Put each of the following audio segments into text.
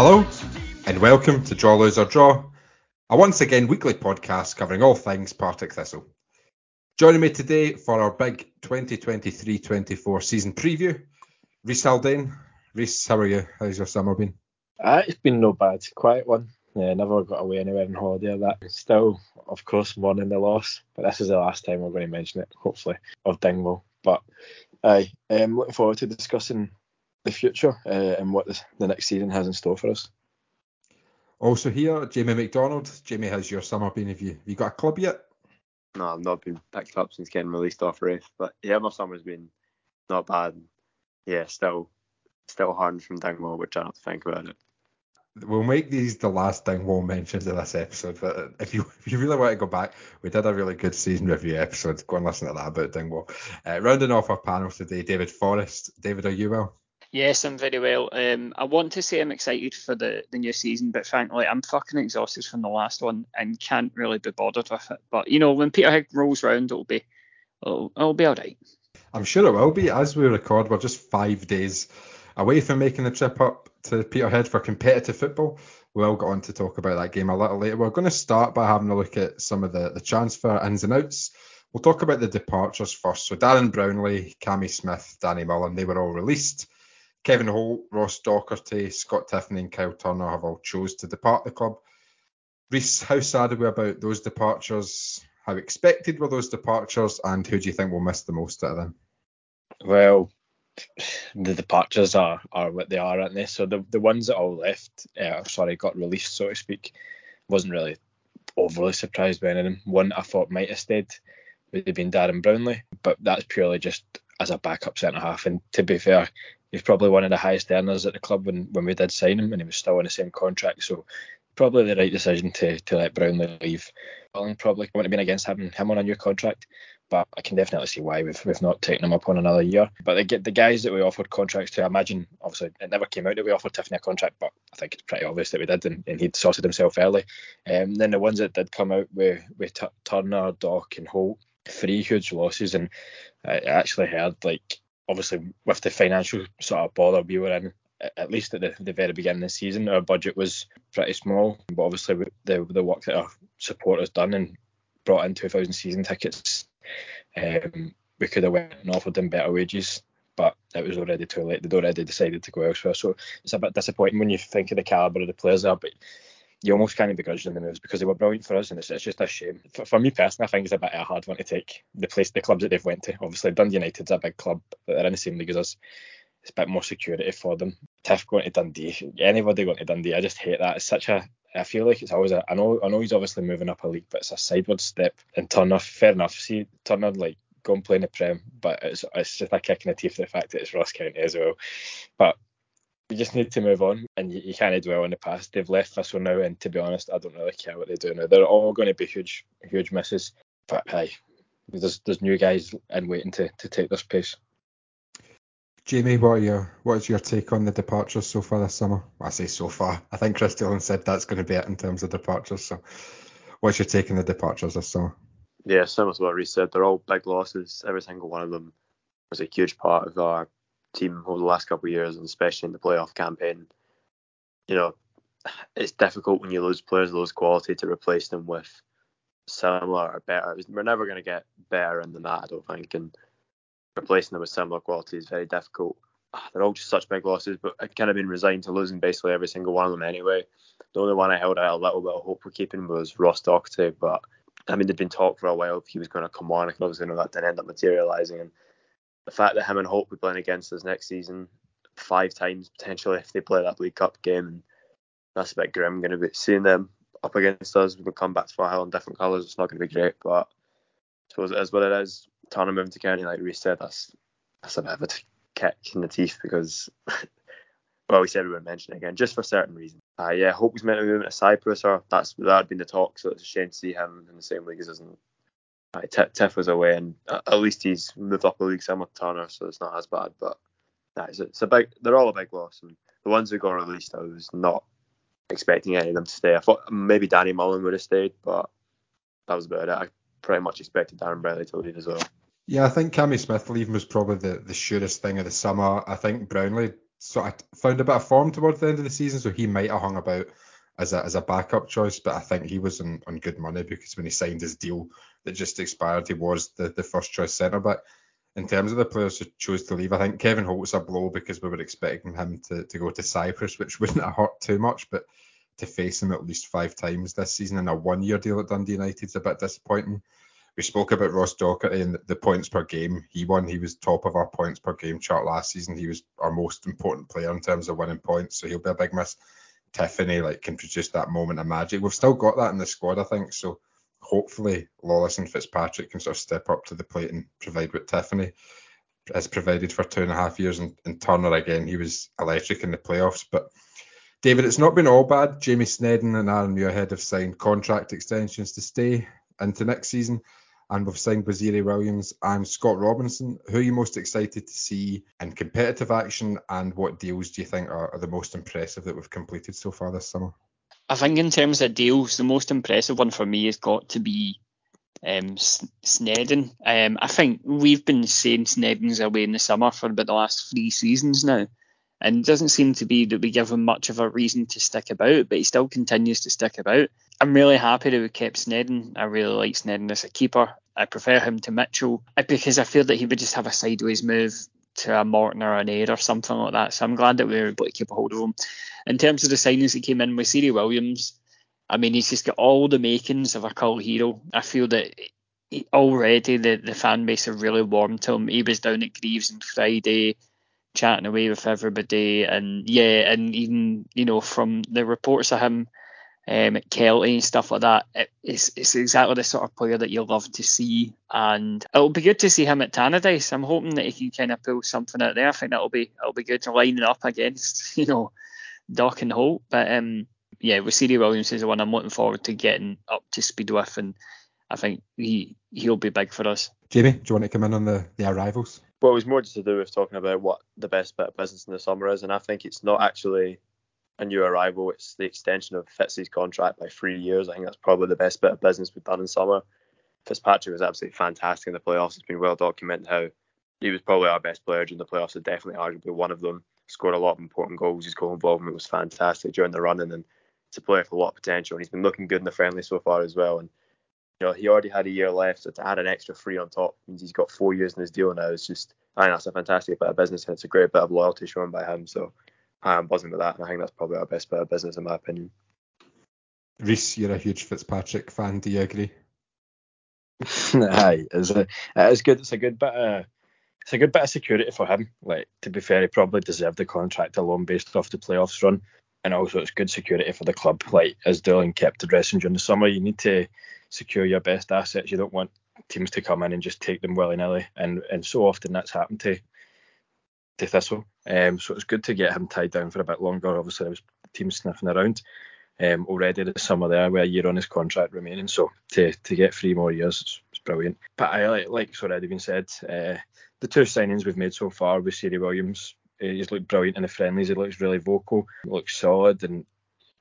Hello, and welcome to Draw Lose or Draw, a once again weekly podcast covering all things Partick Thistle. Joining me today for our big 2023-24 season preview, Reiss Haldane. Reiss, how are you? How's your summer been? Uh, it's been no bad, quiet one. Yeah, never got away anywhere on holiday that. Still, of course, mourning the loss, but this is the last time we're going to mention it, hopefully, of Dingwall. But I am looking forward to discussing the future uh, and what the, the next season has in store for us. Also here, Jamie McDonald. Jamie, how's your summer been? Have you, have you got a club yet? No, I've not been picked up since getting released off Raith. But yeah, my summer's been not bad. Yeah, still still hard from Dingwall, which I don't think about it. We'll make these the last Dingwall mentions of this episode, but if you if you really want to go back, we did a really good season review episode. Go and listen to that about Dingwall. Uh, rounding off our panel today, David Forrest. David, are you well? Yes, I'm very well. Um, I want to say I'm excited for the, the new season, but frankly, I'm fucking exhausted from the last one and can't really be bothered with it. But you know, when Peterhead rolls round, it'll be it'll, it'll be all right. I'm sure it will be. As we record, we're just five days away from making the trip up to Peterhead for competitive football. We'll get on to talk about that game a little later. We're going to start by having a look at some of the, the transfer ins and outs. We'll talk about the departures first. So Darren Brownlie, Cammy Smith, Danny Mullen, they were all released. Kevin Holt, Ross Docherty, Scott Tiffoney, and Kyle Turner have all chose to depart the club. Reiss, how sad are we about those departures? How expected were those departures, and who do you think will miss the most out of them? Well, the departures are are what they are, aren't they? So the the ones that all left, uh, sorry, got released, so to speak, wasn't really overly surprised by any of them. One I thought might have stayed would have been Darren Brownlie, but that's purely just as a backup centre half. And to be fair, he's probably one of the highest earners at the club when, when we did sign him, and he was still on the same contract. So probably the right decision to to let Brownlie leave. Well, probably wouldn't have been against having him on a new contract, but I can definitely see why we've we've not taken him up on another year. But the the guys that we offered contracts to, I imagine obviously it never came out that we offered Tiffoney a contract, but I think it's pretty obvious that we did, and, and he'd sorted himself early. Um, then the ones that did come out T- Turner, Dock, and Holt, three huge losses, and I actually heard like obviously with the financial sort of bother we were in, at least at the, the very beginning of the season, our budget was pretty small. But obviously the the work that our supporters done and brought in 2,000 season tickets, um, we could have went and offered them better wages. But it was already too late. They'd already decided to go elsewhere. So it's a bit disappointing when you think of the calibre of the players there. But you almost can't begrudge them the moves because they were brilliant for us, and it's, it's just a shame. For, for, me personally, I think it's a bit of a hard one to take the place, the clubs that they've went to. Obviously, Dundee United's a big club, they're in the same league as us. It's a bit more security for them. Tiff going to Dundee, anybody going to Dundee, I just hate that. It's such a I feel like it's always a. I know I know he's obviously moving up a league, but it's a sideward step. And Turner, fair enough. See Turner like go and play in the Prem, but it's it's just a kick in the teeth the fact that it's Ross County as well. But we just need to move on, and you, you can't dwell on the past. They've left Thistle now, and to be honest, I don't really care what they do now. They're all going to be huge, huge misses. But hey, there's there's new guys in waiting to, to take this place. Jamie, what are your what is your take on the departures so far this summer? Well, I say so far. I think Chris Doolan said that's going to be it in terms of departures. So, what's your take on the departures this summer? Yeah, similar to what Reiss said, they're all big losses. Every single one of them was a huge part of our team over the last couple of years, and especially in the playoff campaign. You know, it's difficult when you lose players of those quality to replace them with similar or better. We're never going to get better than that, I don't think. And replacing them with similar quality is very difficult. Ah, they're all just such big losses, but I've kind of been resigned to losing basically every single one of them anyway. The only one I held out a little bit of hope for keeping was Ross Docherty, but I mean, there'd been talk for a while if he was going to come on. And I obviously know that didn't end up materialising. And the fact that him and Holt will be playing against us next season five times potentially if they play that League Cup game, and that's a bit grim. Going to be seeing them up against us. We'll come back to Firhill in different colours. It's not going to be great, but I suppose it is what it is. Turner moving to county, like we said, that's that's a bit of a kick in the teeth because, well, we said we wouldn't mention it again just for certain reasons. Uh, yeah, Hope was meant to be moving to Cyprus, or that's that had been the talk. So it's a shame to see him in the same league as us. And uh, Tiff was away, and at least he's moved up a league to Turner, so it's not as bad. But nah, it's, a, it's a big. They're all a big loss, and the ones who got released, I was not expecting any of them to stay. I thought maybe Danny Mullen would have stayed, but that was about it. I pretty much expected Darren Brownlie to leave as well. Yeah, I think Cammy Smith leaving was probably the, the surest thing of the summer. I think Brownlie sort of found a bit of form towards the end of the season, so he might have hung about as a as a backup choice. But I think he was on, on good money because when he signed his deal that just expired, he was the, the first choice centre back. In terms of the players who chose to leave, I think Kevin Holt's a blow because we were expecting him to, to go to Cyprus, which wouldn't have hurt too much, but to face him at least five times this season in a one year deal at Dundee United is a bit disappointing. We spoke about Ross Docherty and the points per game he won. He was top of our points per game chart last season. He was our most important player in terms of winning points, so he'll be a big miss. Tiffoney like can produce that moment of magic. We've still got that in the squad, I think. So hopefully Lawless and Fitzpatrick can sort of step up to the plate and provide what Tiffoney has provided for two and a half years. And, and Turner again, he was electric in the playoffs. But David, it's not been all bad. Jamie Sneddon and Aaron Muirhead have signed contract extensions to stay into next season and we've signed Waziri Williams and Scott Robinson. Who are you most excited to see in competitive action, and what deals do you think are, are the most impressive that we've completed so far this summer? I think in terms of deals, the most impressive one for me has got to be um, Sneddon. Um, I think we've been saying Sneddon's away in the summer for about the last three seasons now. And it doesn't seem to be that we give him much of a reason to stick about, but he still continues to stick about. I'm really happy that we kept Sneddon. I really like Sneddon as a keeper. I prefer him to Mitchell uh, because I feel that he would just have a sideways move to a Morton or an Aid or something like that. So I'm glad that we were able to keep a hold of him. In terms of the signings that came in with Siri Williams, I mean, he's just got all the makings of a cult hero. I feel that already the, the fan base have really warmed to him. He was down at Greaves on Friday chatting away with everybody, and yeah, and even you know from the reports of him um, at Kelty and stuff like that, it, it's it's exactly the sort of player that you love to see, and it'll be good to see him at Tannadice. I'm hoping that he can kind of pull something out there. I think that'll be it'll be good to line up against you know Doc and Holt, but um yeah, CD Williams is the one I'm looking forward to getting up to speed with, and I think he he'll be big for us. Jamie, do you want to come in on the the arrivals? Well, it was more just to do with talking about what the best bit of business in the summer is, and I think it's not actually a new arrival. It's the extension of Fitz's contract by three years. I think that's probably the best bit of business we've done in summer. Fitzpatrick was absolutely fantastic in the playoffs. It's been well documented how he was probably our best player during the playoffs, and definitely arguably one of them. Scored a lot of important goals. His goal involvement was fantastic during the running, and it's a player with a lot of potential. And he's been looking good in the friendly so far as well. And you know, he already had a year left, so to add an extra three on top means he's got four years in his deal now. It's just, I think that's a fantastic bit of business, and it's a great bit of loyalty shown by him. So I'm buzzing with that, and I think that's probably our best bit of business, in my opinion. Reiss, you're a huge Fitzpatrick fan. Do you agree? Aye, it's a, it's good. It's a good bit of it's a good bit of security for him. Like to be fair, he probably deserved the contract alone based off the playoffs run, and also it's good security for the club. Like as Doolan kept addressing during the summer, you need to secure your best assets. You don't want teams to come in and just take them willy nilly, and and so often that's happened to to Thistle. Um, so it's good to get him tied down for a bit longer. Obviously, there was teams sniffing around um, already this summer there with a year on his contract remaining. So to to get three more years, it's, it's brilliant. But I like like it's already been said, uh, the two signings we've made so far with Siri Williams, he's looked brilliant in the friendlies. He looks really vocal, looks solid, and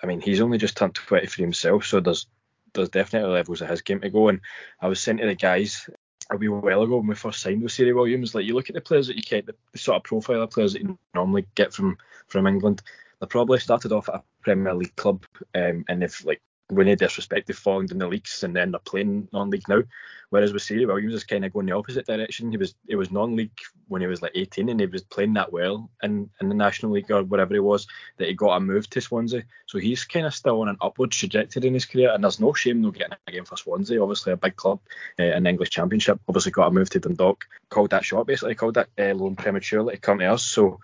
I mean he's only just turned 23 himself, so there's there's definitely levels of his game to go. And I was saying to the guys a wee while ago when we first signed with Siri Williams, like you look at the players that you get, the, the sort of profile of players that you normally get from from England. They probably started off at a Premier League club, um, and they've like with no disrespect, they've fallen in the leagues and then they're playing non-league now. Whereas with Siri Williams is kind of going the opposite direction. He was it was non-league when he was like 18 and he was playing that well in, in the National League or whatever he was that he got a move to Swansea. So he's kind of still on an upward trajectory in his career and there's no shame no getting a game for Swansea. Obviously a big club uh, in English Championship. Obviously got a move to Dundalk. Called that shot basically. Called that uh, loan prematurely to come to us. So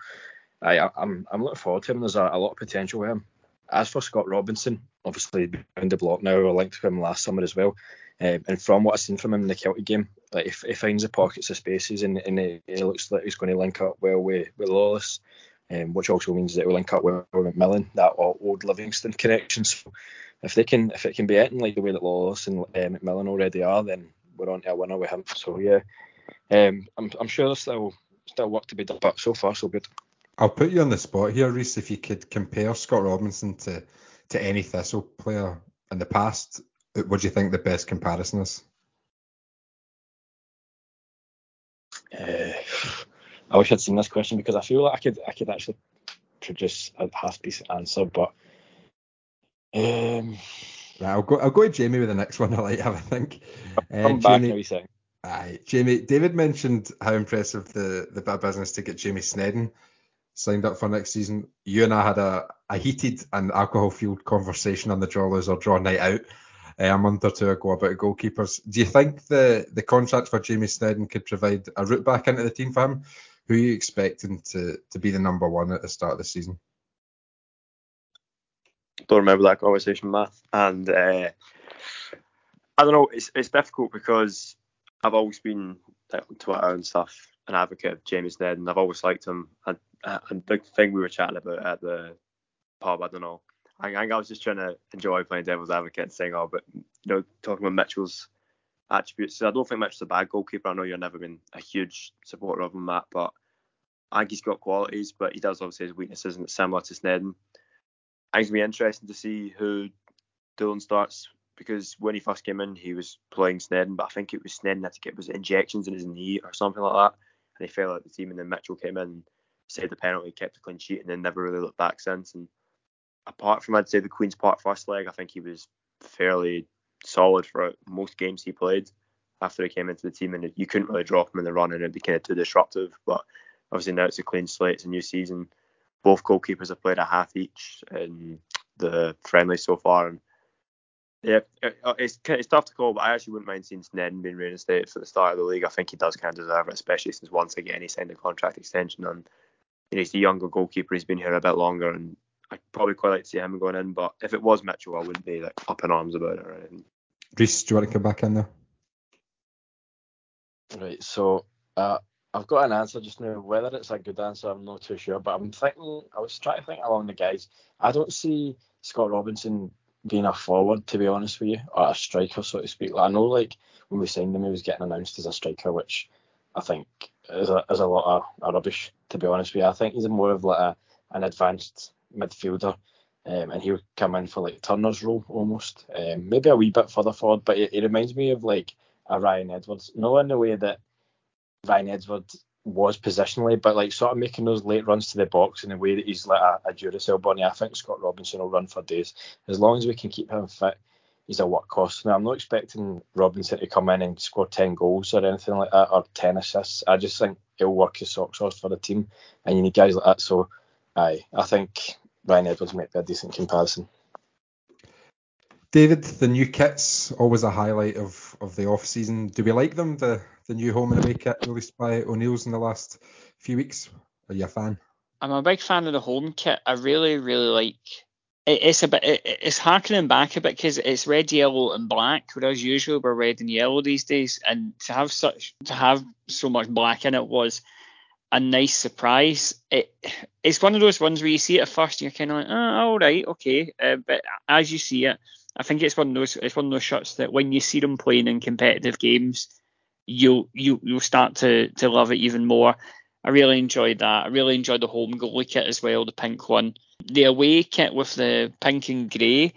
I, I'm I'm looking forward to him. There's a, a lot of potential with him. As for Scott Robinson, obviously behind the block now, we linked to him last summer as well. Um, and from what I've seen from him in the Celtic game, like if he finds the pockets of spaces and, and he, he, looks like he's going to link up well with, with Lawless, um, which also means that he'll link up well with McMillan, that old Livingston connection. So if they can if it can be anything like the way that Lawless and uh, McMillan already are, then we're on to a winner with him. So yeah, um, I'm, I'm sure there's still still work to be done, but so far so good. I'll put you on the spot here, Reiss. If you could compare Scott Robinson to to any Thistle player in the past, what do you think the best comparison is? Uh, I wish I'd seen this question because I feel like I could I could actually produce a half decent answer. But um, right, I'll go. I'll go to Jamie with the next one. I like have I think. Uh, come back Jamie, Aye, Jamie. David mentioned how impressive the the bit of business to get Jamie Sneddon signed up for next season. You and I had a, a heated and alcohol fueled conversation on the draw lose or draw night out uh, a month or two ago about goalkeepers. Do you think the the contract for Jamie Sneddon could provide a route back into the team for him? Who are you expecting to to be the number one at the start of the season? Don't remember that conversation, Matt. And uh, I don't know. It's it's difficult because I've always been on Twitter and stuff an advocate of Jamie Sneddon. I've always liked him. And, and the thing we were chatting about at the pub, I don't know. I, I, I was just trying to enjoy playing devil's advocate and saying, oh, but you know, talking about Mitchell's attributes. So I don't think Mitchell's a bad goalkeeper. I know you've never been a huge supporter of him, Matt, but I think he's got qualities, but he does obviously his weaknesses, and it's similar to Sneddon. I think it'll be interesting to see who Doolan starts because when he first came in, he was playing Sneddon, but I think it was Sneddon had to get was injections in his knee or something like that, and he fell out of the team. And then Mitchell came in, saved the penalty, kept a clean sheet, and then never really looked back since. And apart from I'd say the Queens Park first leg, I think he was fairly solid for most games he played after he came into the team, and you couldn't really drop him in the run, and it'd be kind of too disruptive. But obviously now it's a clean slate, it's a new season. Both goalkeepers have played a half each in the friendly so far, and yeah, uh, it's it's tough to call, but I actually wouldn't mind seeing Sneddon being reinstated for the start of the league. I think he does kind of deserve it, especially since once again he signed a contract extension and you know, he's a younger goalkeeper. He's been here a bit longer, and I'd probably quite like to see him going in. But if it was Mitchell, I wouldn't be like up in arms about it or anything. Reiss, do you want to come back in there? Right. So uh, I've got an answer just now. Whether it's a good answer, I'm not too sure. But I'm thinking, I was trying to think along the guys. I don't see Scott Robinson being a forward, to be honest with you, or a striker, so to speak. Like, I know, like when we signed him, he was getting announced as a striker, which I think is a, is a lot of, of rubbish, to be honest with you. I think he's more of like a, an advanced midfielder, um, and he would come in for like Turner's role almost, um, maybe a wee bit further forward. But it, reminds me of like a Ryan Edwards, not in the way that Ryan Edwards was positionally, but like sort of making those late runs to the box in the way that he's like a, a Duracell bunny. I think Scott Robinson will run for days as long as we can keep him fit. He's a workhorse. Now I'm not expecting Robinson to come in and score ten goals or anything like that or ten assists. I just think he'll work his socks off for the team, and you need guys like that. So, I I think Ryan Edwards might be a decent comparison. David, the new kits always a highlight of, of the off season. Do we like them? The the new home and away kit released by O'Neill's in the last few weeks. Are you a fan? I'm a big fan of the home kit. I really really like. It, it's a bit. It, it's harkening back a bit because it's red, yellow, and black, whereas usually we're red and yellow these days. And to have such to have so much black in it was a nice surprise. It it's one of those ones where you see it at first, and you're kind of like, oh, all right, okay. Uh, but as you see it, I think it's one of those it's one of those shots that when you see them playing in competitive games, you'll you you'll start to to love it even more. I really enjoyed that. I really enjoyed the home goalie kit as well, the pink one. The away kit with the pink and grey.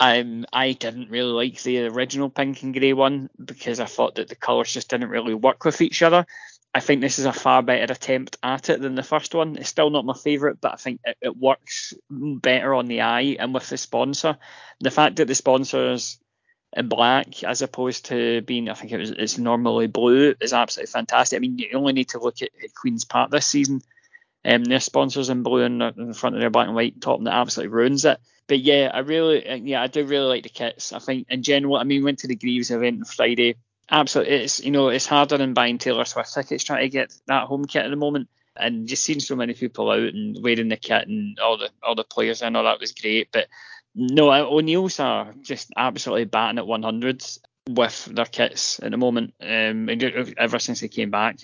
Um, I didn't really like the original pink and grey one because I thought that the colours just didn't really work with each other. I think this is a far better attempt at it than the first one. It's still not my favourite, but I think it, it, works better on the eye and with the sponsor. The fact that the sponsor in black as opposed to being, I think it was, it's normally blue is absolutely fantastic. I mean, you only need to look at, at Queen's Park this season. Um, their sponsors in blue in, in front of their black and white top, and that absolutely ruins it. But yeah, I really, yeah, I do really like the kits. I think in general, I mean, went to the Greaves event on Friday absolutely, it's you know it's harder than buying Taylor Swift tickets trying to get that home kit at the moment. And just seeing so many people out and wearing the kit and all the all the players, I know that was great. But no, O'Neill's are just absolutely batting at 100s with their kits at the moment. Um, ever since they came back.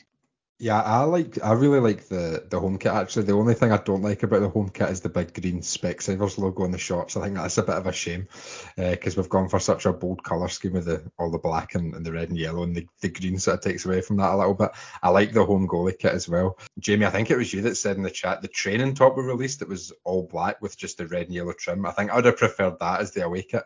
Yeah, I like I really like the the home kit actually. The only thing I don't like about the home kit is the big green Specsavers logo on the shorts. I think that's a bit of a shame because uh, we've gone for such a bold colour scheme with the all the black and, and the red and yellow and the, the green sort of takes away from that a little bit. I like the home goalie kit as well. Jamie, I think it was you that said in the chat the training top we released it was all black with just the red and yellow trim. I think I would have preferred that as the away kit.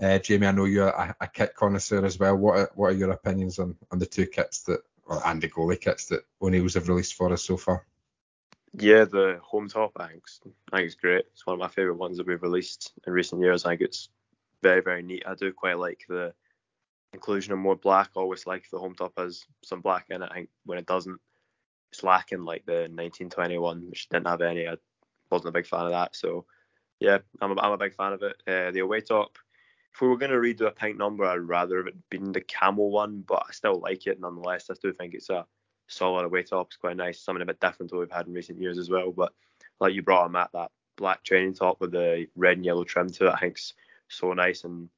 Uh, Jamie, I know you're a, a, kit connoisseur as well. What are, what are your opinions on, on the two kits that and the goalie kits that O'Neill's have released for us so far. Yeah, the home top, I think, I think it's great. It's one of my favourite ones that we've released in recent years. I think it's very, very neat. I do quite like the inclusion of more black. always like the home top has some black in it. I think when it doesn't, it's lacking like the 1921, which didn't have any. I wasn't a big fan of that. So yeah, I'm a, I'm a big fan of it. Uh, the away top, if we were going to redo a pink number, I'd rather it been the camel one, but I still like it nonetheless. I still think it's a solid away top. It's quite nice, something a bit different to what we've had in recent years as well. But like you brought on Matt, that black training top with the red and yellow trim to it, I think's so nice. And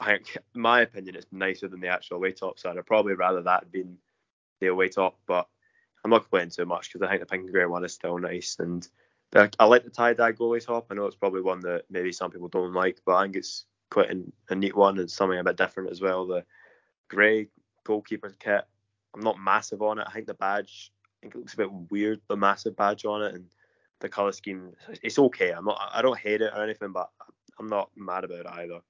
I think, in my opinion, it's nicer than the actual away top. So I'd probably rather that been the away top. But I'm not complaining too much because I think the pink and grey one is still nice. And I like the tie dye goalie top. I know it's probably one that maybe some people don't like, but I think it's quite a, a neat one and something a bit different as well. The grey goalkeeper kit I'm not massive on it. I think the badge, I think it looks a bit weird, the massive badge on it, and the color scheme. It's okay. I'm not. I don't hate it or anything, but I'm not mad about it either.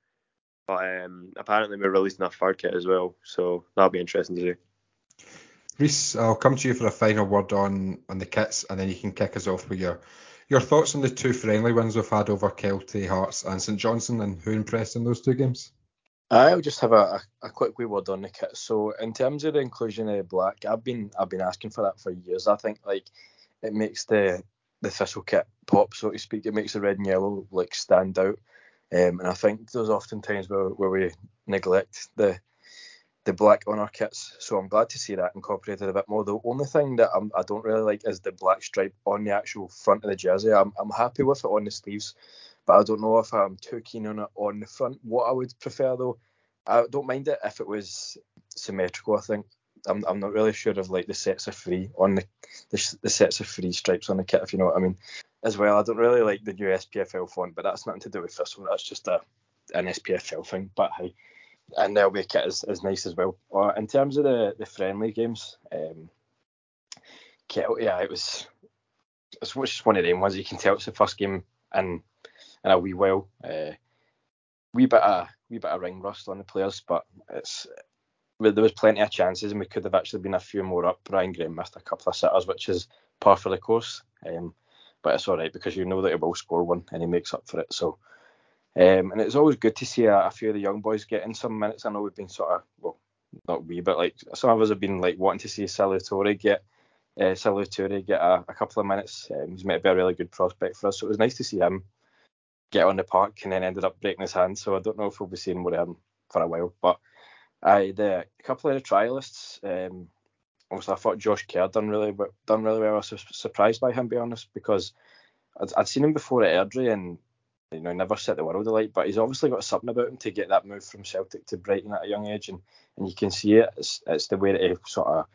But um, apparently we're releasing a third kit as well, so that'll be interesting to see. Reiss, I'll come to you for a final word on on the kits, and then you can kick us off with your your thoughts on the two friendly wins we've had over Kelty, Hearts, and St Johnstone, and who impressed in those two games. I'll just have a, a, quick wee word on the kit. So in terms of the inclusion of black, I've been I've been asking for that for years. I think like it makes the the Thistle kit pop, so to speak. It makes the red and yellow like stand out. Um, and I think there's often times where, where we neglect the the black honour kits. So I'm glad to see that incorporated a bit more. The only thing that I'm, I do not really like is the black stripe on the actual front of the jersey. I'm, I'm happy with it on the sleeves but I don't know if I'm too keen on it on the front. What I would prefer though, I don't mind it if it was symmetrical. I think I'm, I'm not really sure of like the sets of three on the, the, the sets of three stripes on the kit, if you know what I mean. As well, I don't really like the new SPFL font, but that's nothing to do with this one. That's just a an SPFL thing. But hey, and the away kit is, is nice as well. Uh, in terms of the the friendly games, um, kit, yeah, it was just one of them ones you can tell it's the first game and in a wee while. Uh, wee bit of wee bit of ring rust on the players, but it's there was plenty of chances and we could have actually been a few more up. Brian Graham missed a couple of sitters, which is par for the course. Um, but it's all right because you know that he will score one and he makes up for it. So, um, and it's always good to see a, a, few of the young boys getting some minutes. I know we've been sort of well, not we, but like some of us have been like wanting to see Salvatore get uh, get a, a, couple of minutes. Um, he's might be a really good prospect for us, so it was nice to see him get on the park and then ended up breaking his hand. So I don't know if we'll be seeing more of him for a while. But I the a couple of the trialists, um, obviously I thought Josh Kerr done really done really well. I was surprised by him, to be honest, because I'd, I'd seen him before at Airdrie and you know never set the world alight. But he's obviously got something about him to get that move from Celtic to Brighton at a young age, and, and you can see it. It's, it's the way that he sort of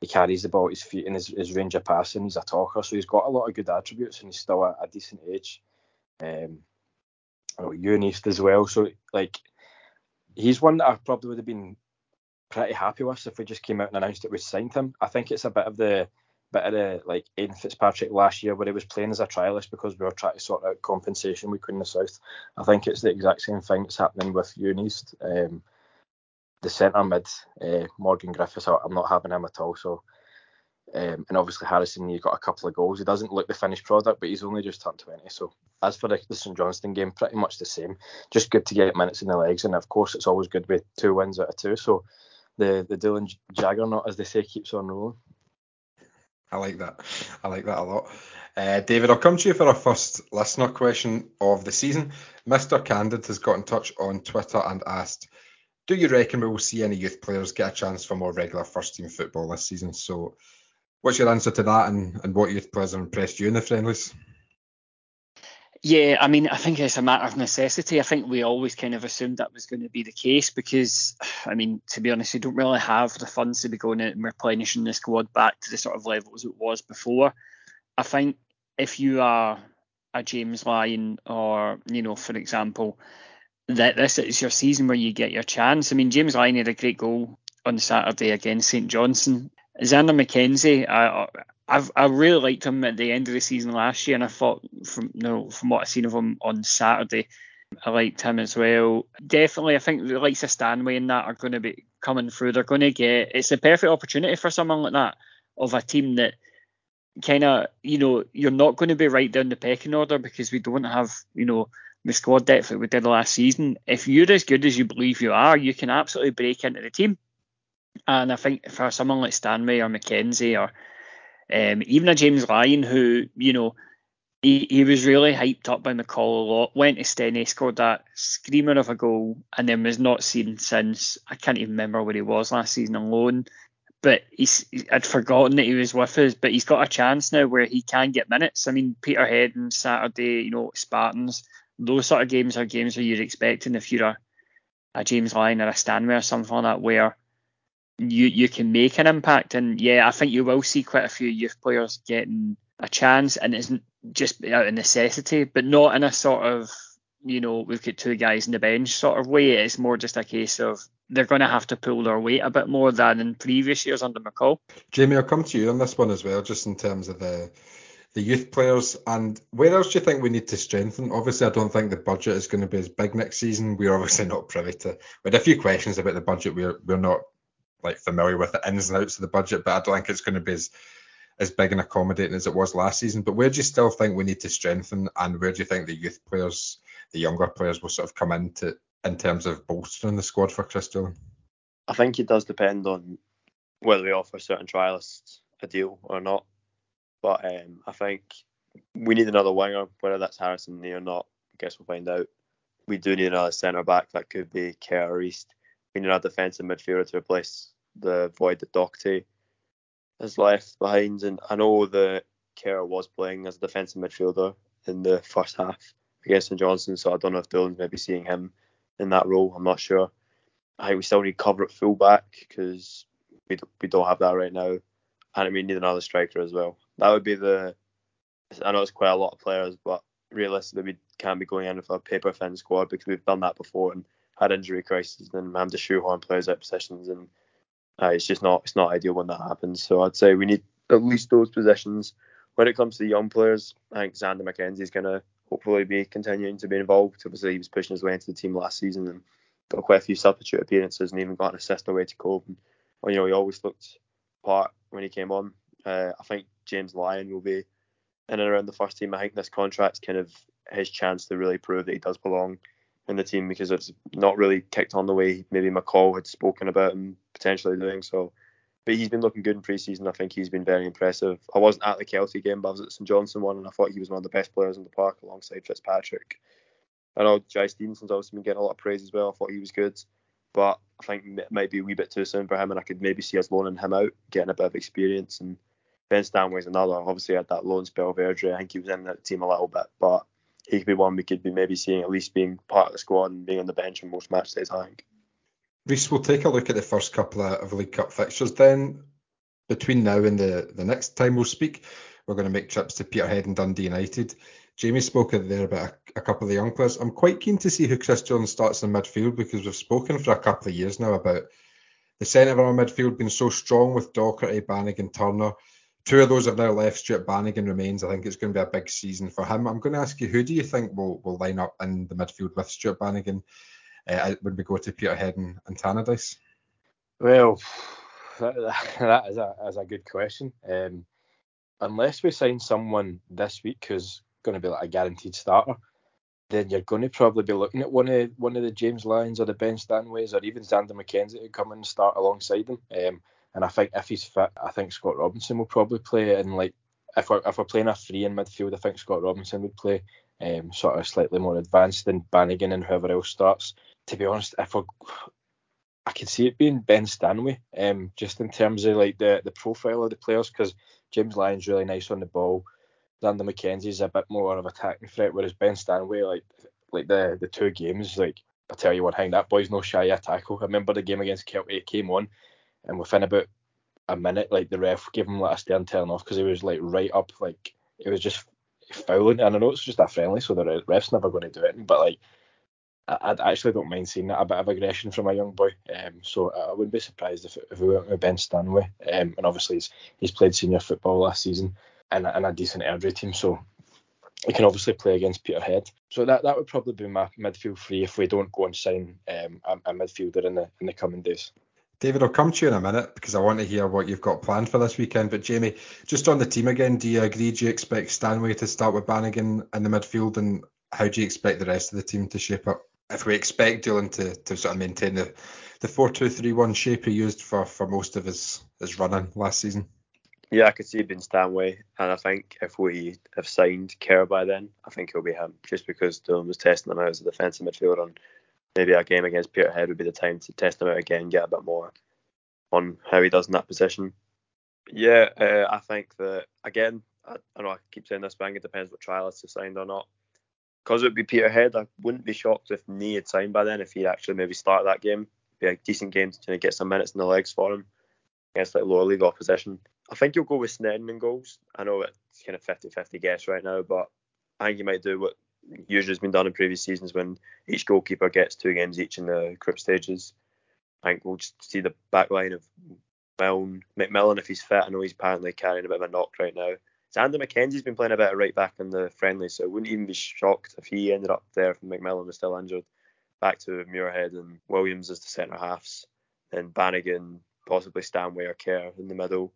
he carries the ball at his feet and his, his range of passing. He's a talker, so he's got a lot of good attributes, and he's still at a decent age. Um, oh, Eunice as well. So like he's one that I probably would have been pretty happy with if we just came out and announced that we signed him. I think it's a bit of the bit of the like Aiden Fitzpatrick last year where he was playing as a trialist because we were trying to sort out compensation we couldn't the south. I think it's the exact same thing that's happening with Eunice. Um, the centre mid, uh, Morgan Griffiths, I'm not having him at all. So um, and obviously Harrison, he got a couple of goals. He doesn't look the finished product, but he's only just turned 20. So as for the, the St Johnstone game, pretty much the same. Just good to get minutes in the legs, and of course it's always good with two wins out of two. So the the Doolan Juggernaut, as they say, keeps on rolling. I like that. I like that a lot. Uh, David, I'll come to you for our first listener question of the season. Mr. Candid has got in touch on Twitter and asked, "Do you reckon we will see any youth players get a chance for more regular first team football this season?" So What's your answer to that, and, and what youth players have impressed you in the friendlies? Yeah, I mean, I think it's a matter of necessity. I think we always kind of assumed that was going to be the case because, I mean, to be honest, we don't really have the funds to be going out and replenishing the squad back to the sort of levels it was before. I think if you are a James Lyon or, you know, for example, that this is your season where you get your chance. I mean, James Lyon had a great goal on Saturday against St Johnstone. Xander McKenzie, I I've I really liked him at the end of the season last year, and I thought from you know, from what I've seen of him on Saturday, I liked him as well. Definitely, I think the likes of Stanway and that are going to be coming through. They're going to get it's a perfect opportunity for someone like that of a team that kind of, you know, you're not going to be right down the pecking order because we don't have, you know, the squad depth that we did last season. If you're as good as you believe you are, you can absolutely break into the team. And I think for someone like Stanway or McKenzie or um, even a James Lyon who, you know, he, he was really hyped up by McCall a lot, went to Steny, scored that screamer of a goal, and then was not seen since. I can't even remember where he was last season alone. but he's I'd forgotten that he was with us. But he's got a chance now where he can get minutes. I mean, Peterhead and Saturday, you know, Spartans, those sort of games are games where you're expecting if you're a, a James Lyon or a Stanway or something like that, where you you can make an impact. And yeah, I think you will see quite a few youth players getting a chance, and it's just out of necessity, but not in a sort of you know we've got two guys in the bench sort of way. It's more just a case of they're going to have to pull their weight a bit more than in previous years under McCall. Jamie, I'll come to you on this one as well, just in terms of the the youth players and where else do you think we need to strengthen? Obviously, I don't think the budget is going to be as big next season. We're obviously not privy to. We had a few questions about the budget. We're we're not like familiar with the ins and outs of the budget, but I don't think it's going to be as as big and accommodating as it was last season. But where do you still think we need to strengthen, and where do you think the youth players, the younger players, will sort of come into in terms of bolstering the squad for Chris Doolan? I think it does depend on whether we offer certain trialists a deal or not. But um, I think we need another winger, whether that's Harrison Lee or not. I guess we'll find out. We do need another centre back. That could be Kerr East. We need another defensive midfielder to replace the void that Docherty has left behind. And I know that Kerr was playing as a defensive midfielder in the first half against St Johnstone, so I don't know if Doolan's maybe seeing him in that role. I'm not sure. I think we still need cover at fullback because we, we don't have that right now, and we need another striker as well. That would be the. I know it's quite a lot of players, but realistically, we can't be going in with a paper thin squad because we've done that before and had injury crises and having to shoehorn players out positions, and uh, it's just not it's not ideal when that happens. So I'd say we need at least those positions. When it comes to the young players, I think Xander McKenzie is going to hopefully be continuing to be involved. Obviously, he was pushing his way into the team last season and got quite a few substitute appearances and even got an assist away to Cove. And, well, you know, he always looked part when he came on. Uh, I think James Lyon will be in and around the first team. I think this contract's kind of his chance to really prove that he does belong in the team because it's not really kicked on the way maybe McCall had spoken about him potentially doing. So but he's been looking good in pre-season. I think he's been very impressive. I wasn't at the Kelty game, but I was at St Johnstone one, and I thought he was one of the best players in the park alongside Fitzpatrick. I know Jai Stevenson's obviously been getting a lot of praise as well. I thought he was good, but I think it might be a wee bit too soon for him, and I could maybe see us loaning him out, getting a bit of experience. And Ben Stanway's another. Obviously, had that loan spell of Airdrie. I think he was in the team a little bit, but he could be one we could be maybe seeing at least being part of the squad and being on the bench in most match days. I think. Reiss, we'll take a look at the first couple of League Cup fixtures then. Between now and the, the next time we'll speak, we're going to make trips to Peterhead and Dundee United. Jamie spoke there about a, a, couple of the young players. I'm quite keen to see who Chris Jones starts in midfield because we've spoken for a couple of years now about the centre of our midfield being so strong with Docherty, Bannigan, Turner. Two of those have now left. Stuart Bannigan remains. I think it's going to be a big season for him. I'm going to ask you, who do you think will, will line up in the midfield with Stuart Bannigan? uh, when we go to Peterhead and, and Tannadice? Well, that, that is a, is a good question. Um, unless we sign someone this week who's going to be like a guaranteed starter, then you're going to probably be looking at one of one of the James Lyons or the Ben Stanways or even Xander McKenzie to come and start alongside him. Um, and I think if he's fit, I think Scott Robinson will probably play. And like if we're if we're playing a three in midfield, I think Scott Robinson would play um, sort of slightly more advanced than Bannigan and whoever else starts to be honest, if I, I could see it being Ben Stanway, um, just in terms of like the the profile of the players, because James Lyon's really nice on the ball. Xander McKenzie's a bit more of a attacking threat, whereas Ben Stanway, like like the the two games, like I tell you one thing, that boy's no shy of tackle. I remember the game against Kelty came on, and within about a minute, like the ref gave him like a stern turn off because he was like right up, like it was just fouling. And I know it's just a friendly, so the ref's never going to do it. But like I, I actually don't mind seeing that a bit of aggression from a young boy. Um, so I wouldn't be surprised if, if we went with Ben Stanway. Um, and obviously he's, he's played senior football last season and a, in a decent Airdrie team, so he can obviously play against Peterhead. So that, that would probably be my midfield three if we don't go and sign um, a, a midfielder in the in the coming days. David, I'll come to you in a minute because I want to hear what you've got planned for this weekend. But Jamie, just on the team again, do you agree? Do you expect Stanway to start with Bannigan in the midfield, and how do you expect the rest of the team to shape up? If we expect Doolan to, to sort of maintain the the four two three one shape he used for, for most of his, his running last season. Yeah, I could see it being Stanway, and I think if we have signed Kerr by then, I think it'll be him, just because Doolan was testing him out as a defensive midfielder, and maybe our game against Peterhead would be the time to test him out again, get a bit more on how he does in that position. Yeah, uh, I think that again, I, I, know I keep saying this, but it depends what trialists have signed or not. Because it would be Peterhead, I wouldn't be shocked if Nee had signed by then if he'd actually maybe started that game. It'd Be a decent game to kind of get some minutes in the legs for him against like lower league opposition. I think you'll go with Sneddon in goals. I know it's kind of 50-50 guess right now, but I think you might do what usually has been done in previous seasons when each goalkeeper gets two games each in the group stages. I think we'll just see the back line of Milne, McMillan if he's fit. I know he's apparently carrying a bit of a knock right now. Zander McKenzie's been playing a bit of right back in the friendly, so I wouldn't even be shocked if he ended up there if McMillan was still injured. Back to Muirhead and Williams as the centre halves. Then Bannigan, possibly Stanway or Kerr in the middle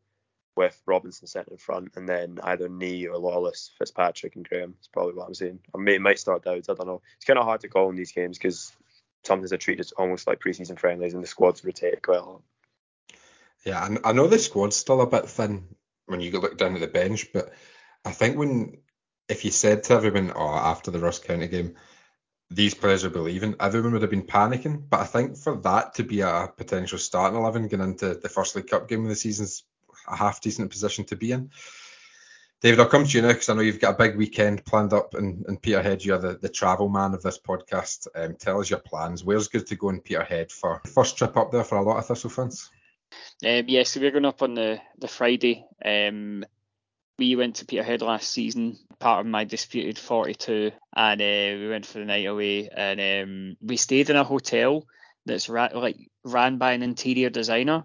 with Robinson sitting in front, and then either Nee or Lawless, Fitzpatrick and Graham. That's probably what I'm saying. Or may, might start Dowds. I don't know. It's kind of hard to call in these games because sometimes they're treated almost like preseason friendlies, and the squads rotate quite a lot. Yeah, I, I know the squad's still a bit thin when you look down at the bench, but I think when if you said to everyone, oh, after the Ross County game, these players are believing, everyone would have been panicking. But I think for that to be a potential starting eleven going into the first League Cup game of the season's a half decent position to be in. David, I'll come to you now because I know you've got a big weekend planned up in, in Peterhead. You're the, the travel man of this podcast. Um, tell us your plans. Where's good to go in Peterhead for first trip up there for a lot of Thistle fans? Um, yeah, so we're going up on the, the Friday. Um, we went to Peterhead last season, part of my disputed 42, and uh, we went for the night away. And um, we stayed in a hotel that's ra- like ran by an interior designer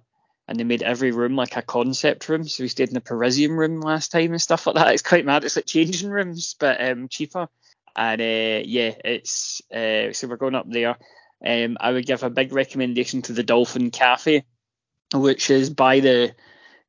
and they made every room like a concept room. So we stayed in the Parisian room last time and stuff like that. It's quite mad. It's like changing rooms, but um, cheaper. And uh, yeah, it's uh, so we're going up there. Um, I would give a big recommendation to the Dolphin Cafe, which is by the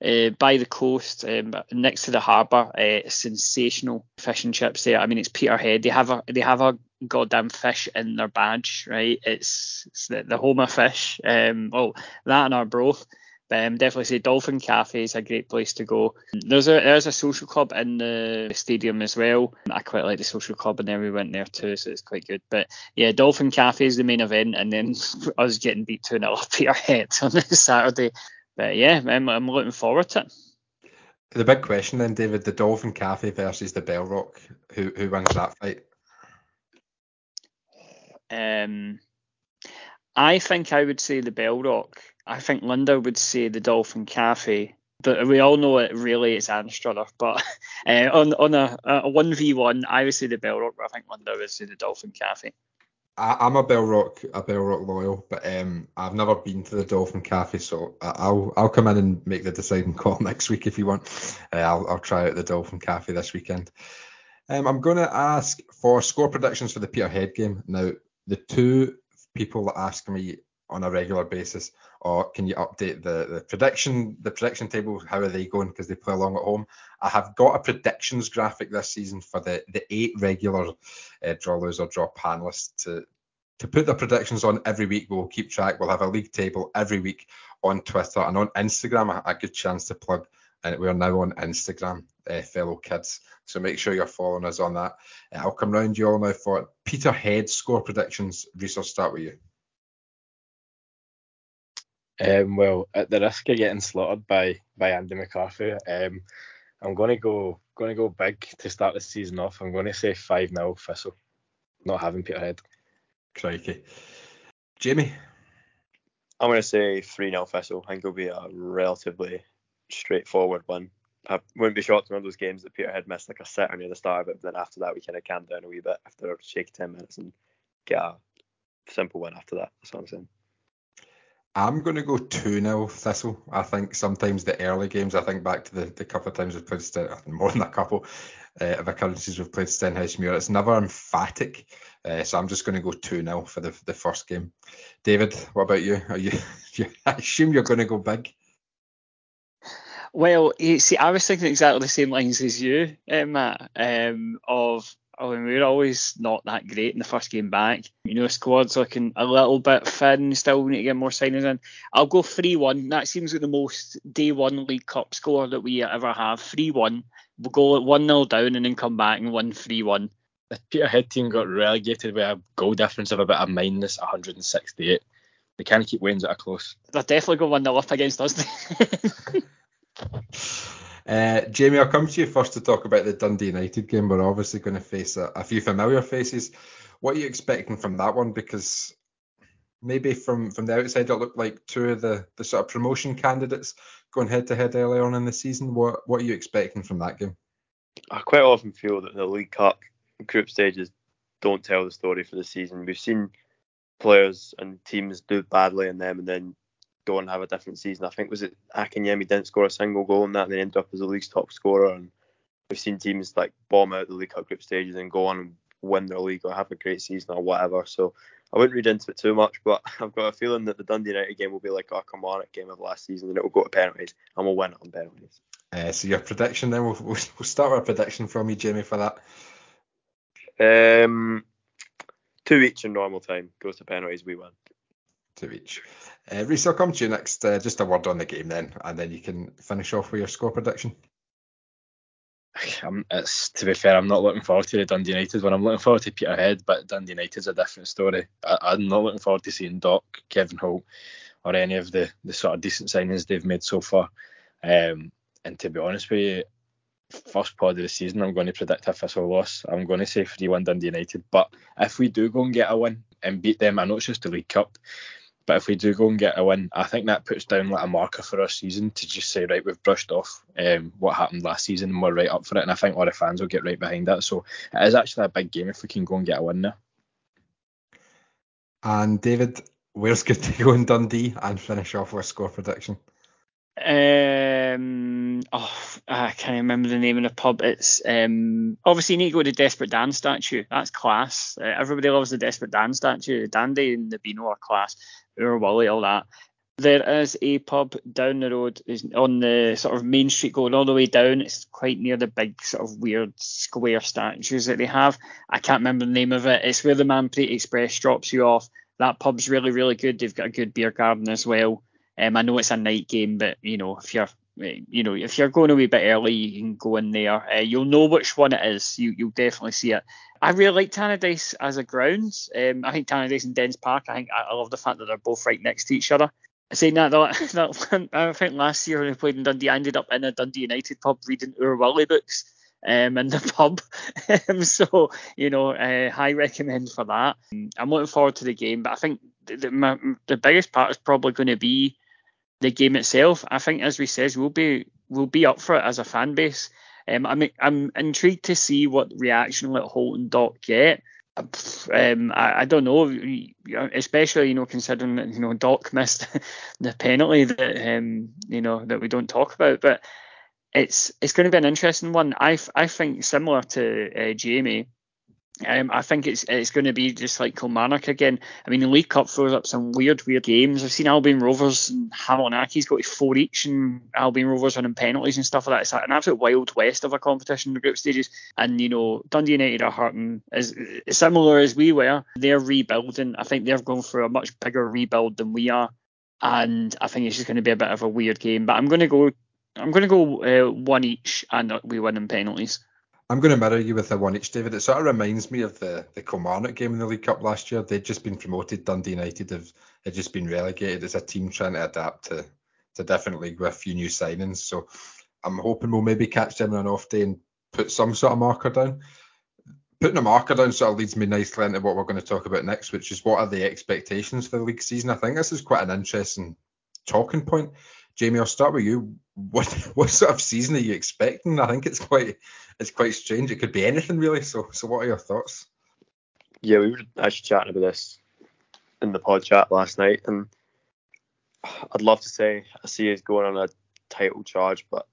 uh, by the coast, um, next to the harbour. Uh, sensational fish and chips there. I mean, it's Peterhead. They have a they have a goddamn fish in their badge, right? It's, it's the, the home of fish. Um, well, that and Arbroath. But um, definitely say Dolphin Cafe is a great place to go. There's a there's a social club in the stadium as well. I quite like the social club, and then we went there too, so it's quite good. But yeah, Dolphin Cafe is the main event, and then us getting beat 2 0 up our heads on this Saturday. But yeah, I'm, I'm looking forward to it. The big question then, David, the Dolphin Cafe versus the Bell Rock. Who who wins that fight? Um, I think I would say the Bell Rock. I think Linda would say the Dolphin Cafe, but we all know it really is Anstruther. But uh, on on a v one, I would say the Bell Rock, but I think Linda would say the Dolphin Cafe. I, am a Bell Rock a Bell Rock loyal, but um, I've never been to the Dolphin Cafe, so I'll I'll come in and make the deciding call next week if you want. Uh, I'll I'll try out the Dolphin Cafe this weekend. Um, I'm going to ask for score predictions for the Peterhead game. Now, the two people that ask me on a regular basis, or can you update the, the prediction the prediction table? How are they going because they play along at home? I have got a predictions graphic this season for the the eight regular uh, draw lose or draw panelists to to put their predictions on every week. We'll keep track. We'll have a league table every week on Twitter and on Instagram. A, a good chance to plug. And we are now on Instagram, uh, fellow kids. So make sure you're following us on that. Uh, I'll come round you all now for Peterhead score predictions. Reiss, start with you. Um, well, at the risk of getting slaughtered by by Andy McCarthy, um, I'm going to go going to go big to start the season off. I'm going to say five 0 Thistle, not having Peterhead. Crikey, Jamie. I'm going to say three 0 Thistle. I think it'll be a relatively straightforward one. I wouldn't be shocked in one of those games that Peterhead missed like a set near the start of it, but then after that we kind of calmed down a wee bit after a shaky ten minutes and get a simple win after that. That's what I'm saying. I'm going to go 2 0 Thistle. I think sometimes the early games, I think back to the, the couple of times we've played Sten, more than a couple uh, of occurrences we've played Stenhousemuir, it's never emphatic. Uh, so I'm just going to go 2 0 for the, the first game. David, what about you? Are you, I assume you're going to go big? Well, see, I was thinking exactly the same lines as you, uh, Matt. Um, of I mean, we were always not that great in the first game back. You know, squad's looking a little bit thin. Still need to get more signings in. I'll go three one. That seems like the most day one League Cup score that we ever have. Three one. We'll go one 0 down and then come back and win three one. The Peterhead team got relegated with a goal difference of about a minus 168. They can't keep wins at a close. They're definitely going one 0 up against us. Uh, Jamie, I'll come to you first to talk about the Dundee United game. We're obviously going to face a, a, few familiar faces. What are you expecting from that one? Because maybe from, from the outside it looked like two of the, the sort of promotion candidates going head to head early on in the season. What what are you expecting from that game? I quite often feel that the League Cup group stages don't tell the story for the season. We've seen players and teams do badly in them and then go and have a different season. I think was it Akinyemi didn't score a single goal in that, and they ended up as the league's top scorer. And we've seen teams like bomb out the League Cup group stages and go on and win their league or have a great season or whatever. So I wouldn't read into it too much, but I've got a feeling that the Dundee United game will be like our Kilmarnock game of last season, and it will go to penalties, and we'll win it on penalties. Uh, so your prediction then, we'll, we'll start with a prediction from you, Jamie, for that. Um, two each in normal time goes to penalties, we win. Two each. Uh, Reiss, I'll come to you next. Uh, just a word on the game then, and then you can finish off with your score prediction. I'm, it's to be fair, I'm not looking forward to the Dundee United one. I'm looking forward to Peterhead, but Dundee United's a different story. I, am not looking forward to seeing Doc, Kevin Holt, or any of the, the sort of decent signings they've made so far. Um, and to be honest with you, first pod of the season, I'm going to predict a Thistle loss. I'm going to say 3 1 Dundee United. But if we do go and get a win and beat them, I know it's just the League Cup, but if we do go and get a win, I think that puts down like a marker for our season to just say, right, we've brushed off um, what happened last season and we're right up for it. And I think a lot of fans will get right behind that. So it is actually a big game if we can go and get a win there. And David, where's good to go in Dundee and finish off with a score prediction? Um, oh, I can't remember the name of the pub. It's um, obviously you need to go to the Desperate Dan statue. That's class. Uh, everybody loves the Desperate Dan statue. Dandy and the Beano are class. Oor Wullie, all that. There is a pub down the road is on the sort of main street going all the way down. It's quite near the big sort of weird square statues that they have. I can't remember the name of it. It's where the Manpreet Express drops you off. That pub's really, really good. They've got a good beer garden as well. Um, I know it's a night game, but you know if you're you know if you're going a wee bit early, you can go in there. Uh, you'll know which one it is. You you'll definitely see it. I really like Tannadice as a grounds. Um, I think Tannadice and Dens Park. I think I love the fact that they're both right next to each other. Saying that, that, that I think last year when we played in Dundee, I ended up in a Dundee United pub reading Ur books um, in the pub. Um, so, you know, uh, high recommend for that. I'm looking forward to the game, but I think the, the, my, the biggest part is probably going to be the game itself, I think, as we says, we'll be we'll be up for it as a fan base. Um, I'm I'm intrigued to see what reaction let Holt and Dock get. Um, I, I don't know, especially you know considering that you know Dock missed the penalty that um you know that we don't talk about, but it's it's going to be an interesting one. I I think similar to uh, Jamie. Um, I think it's it's going to be just like Kilmarnock again. I mean, the League Cup throws up some weird, weird games. I've seen Albion Rovers and Hamilton Accies got four each, and Albion Rovers winning penalties and stuff like that. It's an absolute wild west of a competition in the group stages. And you know, Dundee United are hurting as similar as we were. They're rebuilding. I think they're going through a much bigger rebuild than we are, and I think it's just going to be a bit of a weird game. But I'm going to go. I'm going to go uh, one each, and we win in penalties. I'm going to mirror you with a one each, David. It sort of reminds me of the the Kilmarnock game in the League Cup last year. They'd just been promoted. Dundee United have had just been relegated as a team trying to adapt to to different league with a few new signings. So I'm hoping we'll maybe catch them on an off day and put some sort of marker down. Putting a marker down sort of leads me nicely into what we're going to talk about next, which is what are the expectations for the league season. I think this is quite an interesting talking point. Jamie, I'll start with you. What what sort of season are you expecting? I think it's quite it's quite strange. It could be anything really. So so what are your thoughts? Yeah, we were actually chatting about this in the pod chat last night, and I'd love to say I see us going on a title charge, but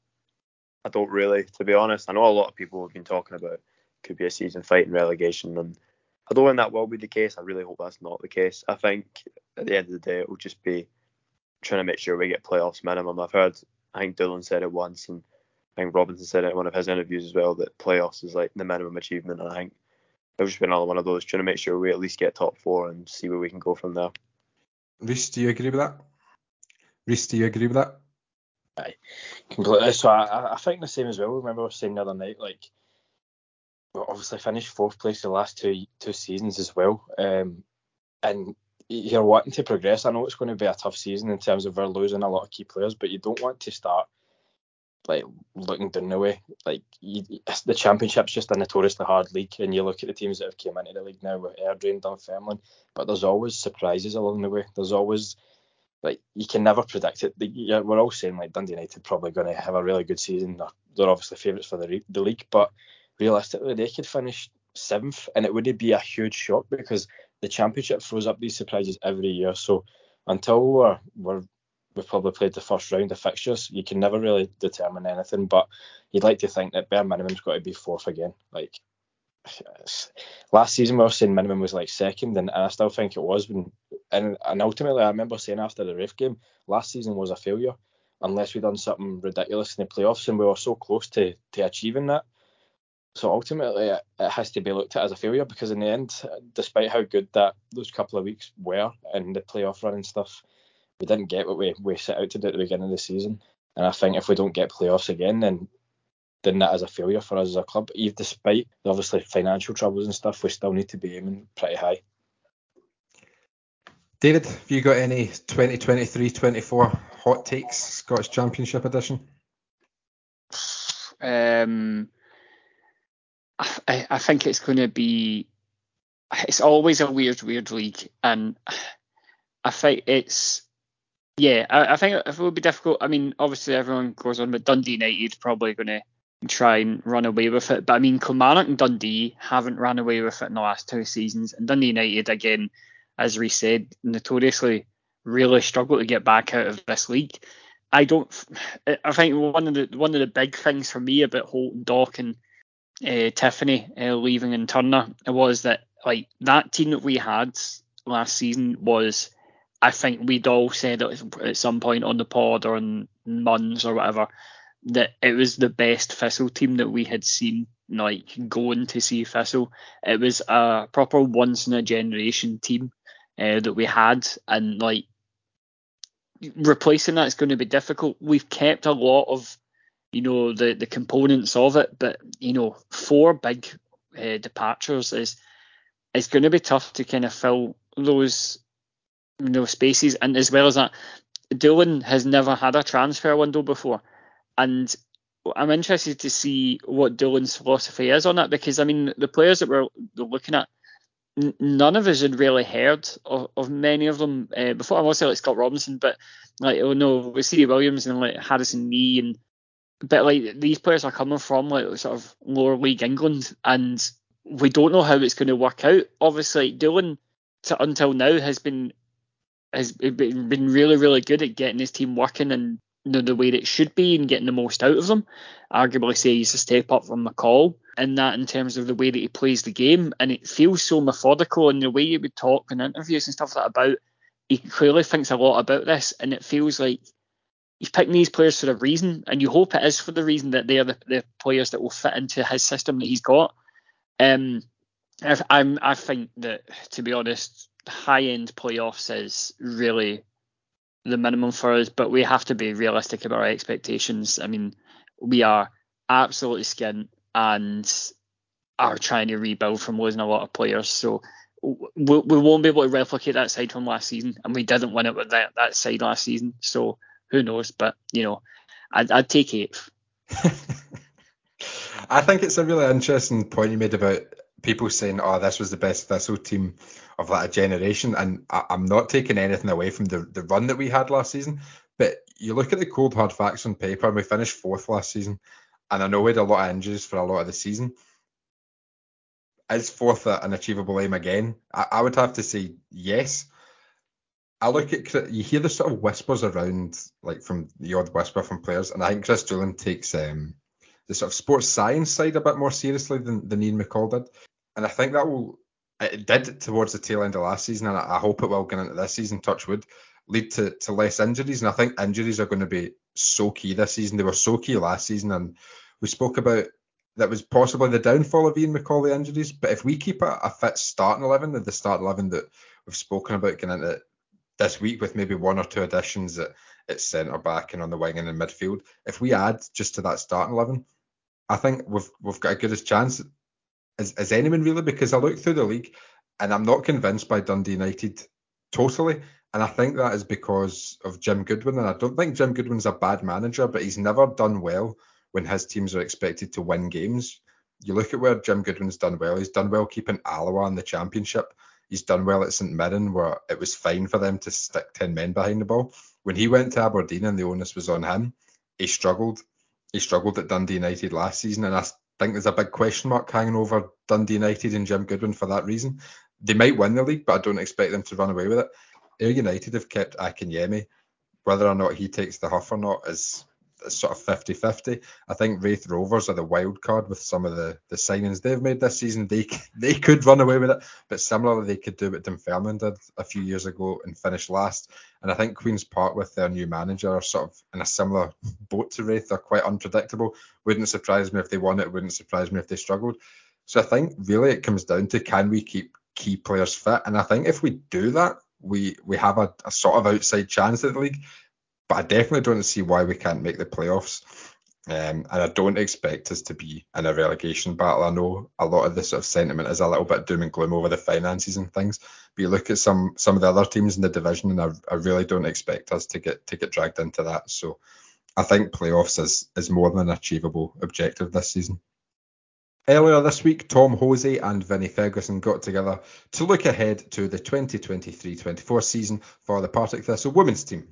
I don't really, to be honest. I know a lot of people have been talking about could be a season fighting relegation, and I don't think that will be the case. I really hope that's not the case. I think at the end of the day, it will just be trying to make sure we get playoffs minimum. I've heard, I think Doolan said it once, and I think Robinson said it in one of his interviews as well, that playoffs is like the minimum achievement. And I think it'll just be another one of those, trying to make sure we at least get top four and see where we can go from there. Reiss, do you agree with that? Reiss, do you agree with that? Aye, completely. So I, I think the same as well. Remember I was saying the other night, like, well, obviously finished fourth place the last two two seasons as well. Um, and you're wanting to progress. I know it's going to be a tough season in terms of we're losing a lot of key players, but you don't want to start like looking down the way. Like you, the championship's just a notoriously hard league, and you look at the teams that have came into the league now with Airdrie Dunfermline, but there's always surprises along the way. There's always like you can never predict it. We're all saying like Dundee United probably going to have a really good season. They're, they're obviously favourites for the the league, but realistically they could finish seventh, and it wouldn't be a huge shock because the championship throws up these surprises every year. So until we're, we're we've probably played the first round of fixtures, you can never really determine anything. But you'd like to think that bare minimum's got to be fourth again. Like last season, we were saying minimum was like second, and, I still think it was. When, and, and ultimately, I remember saying after the Raith game, last season was a failure unless we done something ridiculous in the playoffs, and we were so close to to achieving that. So ultimately, it, it has to be looked at as a failure because in the end, despite how good that those couple of weeks were in the playoff run and stuff, we didn't get what we, we set out to do at the beginning of the season. And I think if we don't get playoffs again, then then that is a failure for us as a club. Even despite the obviously financial troubles and stuff, we still need to be aiming pretty high. David, have you got any 2023-24 hot takes, Scottish Championship edition? Um, I, I think it's going to be. It's always a weird, weird league, and I think it's. Yeah, I, I think it will be difficult. I mean, obviously everyone goes on, but Dundee United probably going to try and run away with it. But I mean, Kilmarnock and Dundee haven't run away with it in the last two seasons, and Dundee United again, as we said, notoriously really struggle to get back out of this league. I don't. I think one of the one of the big things for me about Holton Dock and uh, Tiffoney uh, leaving and Turner it was that like that team that we had last season was I think we'd all said at some point on the pod or on Muns or whatever that it was the best Thistle team that we had seen like going to see Thistle. It was a proper once in a generation team uh, that we had and like replacing that is going to be difficult. We've kept a lot of you know the the components of it. But you know, four big uh, departures is is going to be tough to kind of fill those you know spaces. And as well as that, Doolan has never had a transfer window before, and I'm interested to see what Doolan's philosophy is on that because I mean the players that we're looking at. None of us had really heard of, of many of them uh, before. I say like Scott Robinson, but like oh no, we see Williams and like Harrison Mee and but like these players are coming from like sort of lower league England, and we don't know how it's going to work out. Obviously, Doolan to, until now has been has been, been really really good at getting his team working and you know, the way it should be and getting the most out of them. Arguably, say he's a step up from McCall in that in terms of the way that he plays the game, and it feels so methodical in the way he would talk in interviews and stuff like that about. He clearly thinks a lot about this, and it feels like he's picking these players for a reason, and you hope it is for the reason that they are the, the players that will fit into his system that he's got. Um, I, I'm, I think that to be honest, high end playoffs is really the minimum for us, but we have to be realistic about our expectations. I mean, we are absolutely skint and are trying to rebuild from losing a lot of players. So we, we won't be able to replicate that side from last season, and we didn't win it with that, that side last season. So who knows? But you know, I'd, I'd take eighth. I think it's a really interesting point you made about people saying, "Oh, this was the best Thistle team of like a generation," and I, am not taking anything away from the the run that we had last season. But you look at the cold hard facts on paper, and we finished fourth last season, and I know we had a lot of injuries for a lot of the season. Is fourth an achievable aim again? I, I would have to say yes. I look at you hear the sort of whispers around, like from the odd whisper from players, and I think Kris Doolan takes um, the sort of sports science side a bit more seriously than, than Ian McCall did, and I think that will it did towards the tail end of last season, and I hope it will get into this season. Touch Touchwood lead to, to less injuries, and I think injuries are going to be so key this season. They were so key last season, and we spoke about that was possibly the downfall of Ian McCauley injuries. But if we keep a, a fit starting eleven, the start eleven that we've spoken about getting into this week with maybe one or two additions at, at centre back and on the wing and in midfield, if we add just to that starting eleven, I think we've we've got a good as chance as, as anyone really because I look through the league and I'm not convinced by Dundee United totally. And I think that is because of Jim Goodwin. And I don't think Jim Goodwin's a bad manager, but he's never done well when his teams are expected to win games. You look at where Jim Goodwin's done well. He's done well keeping Alloa in the championship. He's done well at St Mirren, where it was fine for them to stick 10 men behind the ball. When he went to Aberdeen and the onus was on him, he struggled. He struggled at Dundee United last season, and I think there's a big question mark hanging over Dundee United and Jim Goodwin for that reason. They might win the league, but I don't expect them to run away with it. Ayr United have kept Akinyemi. Whether or not he takes the huff or not is sort of 50-50. I think Raith Rovers are the wild card with some of the, the signings they've made this season. They they could run away with it, but similarly they could do what Dunfermline did a few years ago and finish last. And I think Queens Park with their new manager are sort of in a similar boat to Raith. They're quite unpredictable. Wouldn't surprise me if they won it. Wouldn't surprise me if they struggled. So I think really it comes down to can we keep key players fit? And I think if we do that, we we have a, a sort of outside chance at the league. But I definitely don't see why we can't make the playoffs. Um, and I don't expect us to be in a relegation battle. I know a lot of the sort of sentiment is a little bit doom and gloom over the finances and things. But you look at some some of the other teams in the division, and I, I really don't expect us to get to get dragged into that. So I think playoffs is is more than an achievable objective this season. Earlier this week, Tom Hosie and Vinny Ferguson got together to look ahead to the 2023-24 season for the Partick Thistle women's team.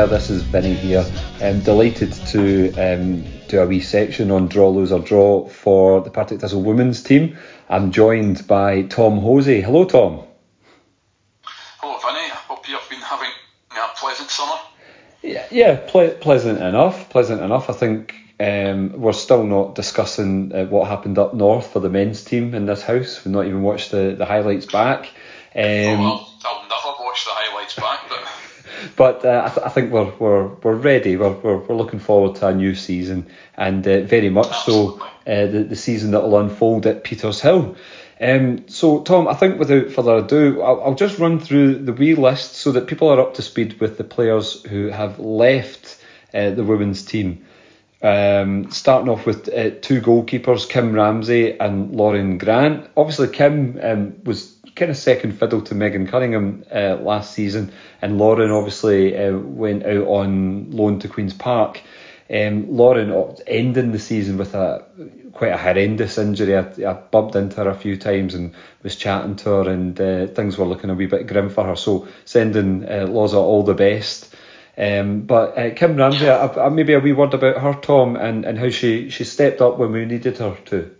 There, this is Vinny here. I'm delighted to um, do a wee section on draw, lose or draw for the Partick Thistle women's team. I'm joined by Tom Hosie. Hello, Tom. Hello, Vinny. I hope you've been having a pleasant summer. Yeah, yeah ple- pleasant enough. Pleasant enough. I think um, we're still not discussing uh, what happened up north for the men's team in this house. We've not even watched the, the highlights back. Um, oh, I'll, I'll never watch the highlights back, but but uh, I, th- I, think we're, we're, we're ready. We're, we're, we're, looking forward to a new season, and uh, very much so uh, the, the season that will unfold at Petershill. Um, so, Tom, I think without further ado, I'll, I'll, just run through the wee list so that people are up to speed with the players who have left uh, the women's team. Um, starting off with uh, two goalkeepers, Kim Ramsey and Lauren Grant. Obviously, Kim um, was kind of second fiddle to Megan Cunningham uh, last season, and Lauren obviously uh, went out on loan to Queens Park. Um, Lauren ending the season with a quite a horrendous injury. I, I, bumped into her a few times and was chatting to her, and uh, things were looking a wee bit grim for her. So sending uh, Loza all the best. Um, but uh, Kim Ramsey, maybe a wee word about her, Tom, and, and how she, she stepped up when we needed her to.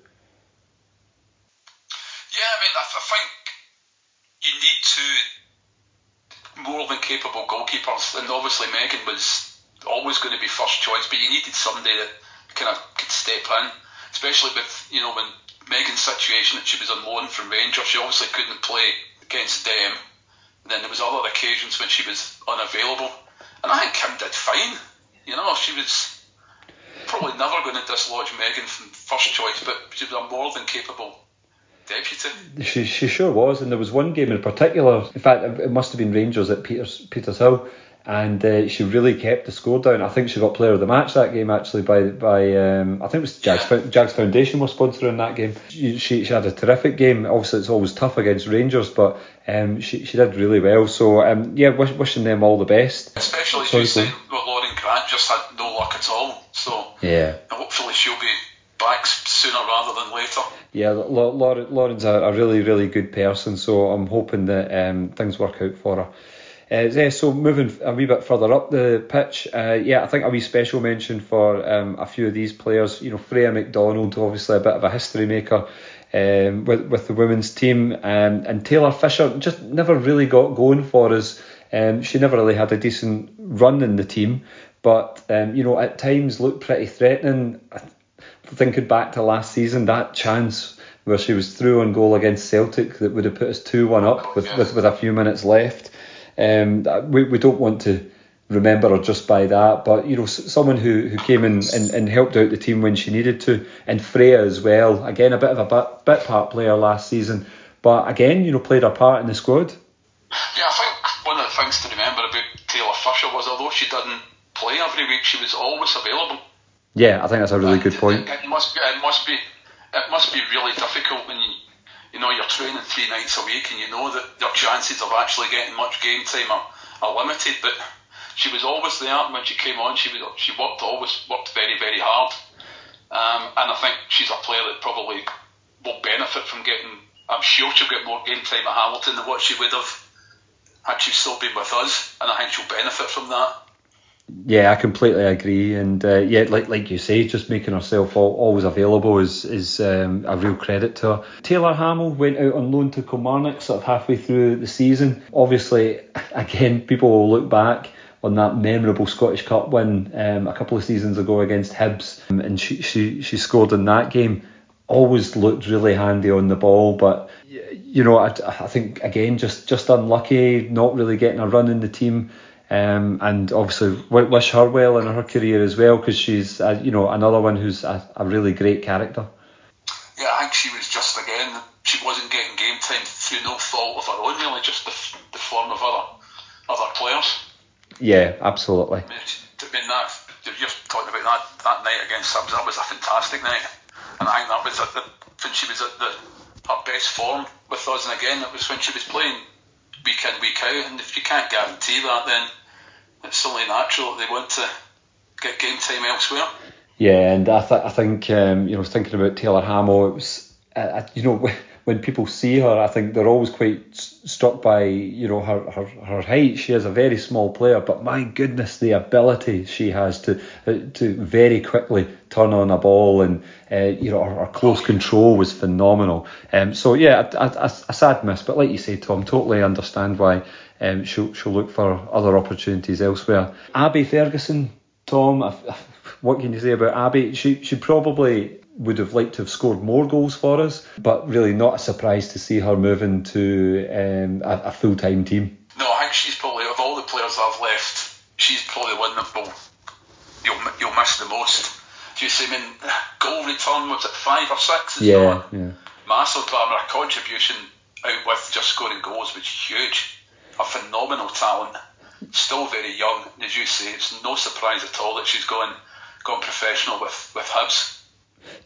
And obviously Megan was always going to be first choice, but you needed somebody that kind of could step in, especially with you know when Megan's situation that she was on loan from Rangers, she obviously couldn't play against them. And then there was other occasions when she was unavailable, and I think Kim did fine. You know, she was probably never going to dislodge Megan from first choice, but she was a more than capable deputy. She, she sure was, and there was one game in particular. In fact, it must have been Rangers at Peters Petershill. And uh, she really kept the score down. I think she got player of the match that game actually by by um, I think it was Jags, Jags Foundation was sponsoring that game. She, she, she had a terrific game. Obviously, it's always tough against Rangers, but um, she she did really well. So um, yeah, wish, wishing them all the best. Especially as you say, well, Lauren Grant just had no luck at all. So yeah, hopefully she'll be back sooner rather than later. Yeah, Lauren, Lauren's a, a really really good person. So I'm hoping that um, things work out for her. Uh, yeah, so moving a wee bit further up the pitch, uh, yeah, I think a wee special mention for um, a few of these players. You know, Freya McDonald, obviously a bit of a history maker um, with with the women's team, um, and Taylor Fisher just never really got going for us. Um, she never really had a decent run in the team, but um, you know, at times looked pretty threatening. Thinking back to last season, that chance where she was through on goal against Celtic that would have put us two one up with, with, with a few minutes left. Um, we, we don't want to remember her just by that, but you know, someone who, who came in and, and helped out the team when she needed to, and Freya as well. Again, a bit of a bit, bit part player last season, but again, you know, played her part in the squad. Yeah, I think one of the things to remember about Taylor Fisher was although she didn't play every week, she was always available. Yeah, I think that's a really and good point. It, it must be, it must be, it must be really difficult when you you know, you're training three nights a week and you know that your chances of actually getting much game time are, are limited. But she was always there and when she came on. She was she worked always worked very very hard, um, and I think she's a player that probably will benefit from getting. I'm sure she'll get more game time at Hamilton than what she would have had she still been with us, and I think she'll benefit from that. Yeah, I completely agree, and uh, yeah, like like you say, just making herself all, always available is is um, a real credit to her. Taylor Hamill went out on loan to Kilmarnock sort of halfway through the season. Obviously, again, people will look back on that memorable Scottish Cup win um, a couple of seasons ago against Hibs, um, and she she she scored in that game. Always looked really handy on the ball, but you know, I, I think again just just unlucky, not really getting a run in the team. Um, and obviously wish her well in her career as well because she's uh, you know another one who's a, a, really great character. Yeah, I think she was just again she wasn't getting game time through no fault of her own really, just the, the form of other other players. Yeah, absolutely. I mean, I mean that you're talking about that that night against Hibs. That was a fantastic night, and I think that was at the, when she was at the her best form with us. And again, it was when she was playing week in week out. And if you can't guarantee that, then it's only natural that they want to get game time elsewhere. Yeah, and I, th- I think um, you know, thinking about Taylor Hamill, it was uh, you know when people see her, I think they're always quite struck by you know her, her her height. She is a very small player, but my goodness, the ability she has to uh, to very quickly turn on a ball and uh, you know her, her, close control was phenomenal. Um, so yeah, a, a, a, sad miss, but like you say, Tom, totally understand why um, she'll, she'll look for other opportunities elsewhere. Abby Ferguson, Tom, what can you say about Abby? She she probably would have liked to have scored more goals for us, but really not a surprise to see her moving to um, a, a full time team. No, I think she's probably of all the players I've left, she's probably the one that will you'll you'll miss the most. Do you see? I mean, goal return was at five or six. It's yeah, yeah. Massive, but I mean, her contribution out with just scoring goals was huge a phenomenal talent, still very young. As you say, it's no surprise at all that she's going gone professional with with Hibs.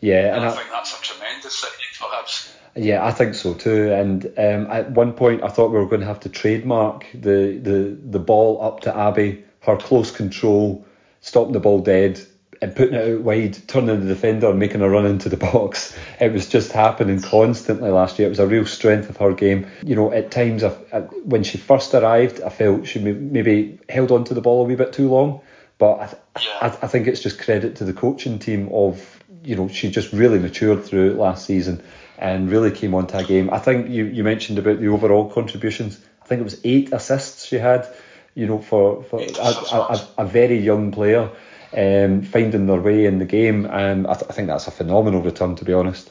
Yeah, and, and I, I, think that's a tremendous signing for Hibs. Yeah, I think so too. And um, at one point, I thought we were going to have to trademark the the the ball up to Abby, her close control, stopping the ball dead, and putting it out wide, turning the defender and making a run into the box. It was just happening constantly last year. It was a real strength of her game. You know, at times I, I, when she first arrived, I felt she maybe held on to the ball a wee bit too long. But I, yeah. I, think it's just credit to the coaching team of, you know, she just really matured through last season and really came onto a game. I think you, you mentioned about the overall contributions. I think it was eight assists she had, you know, for, for a, a, a very young player um, finding their way in the game. And I, th- I, think that's a phenomenal return, to be honest.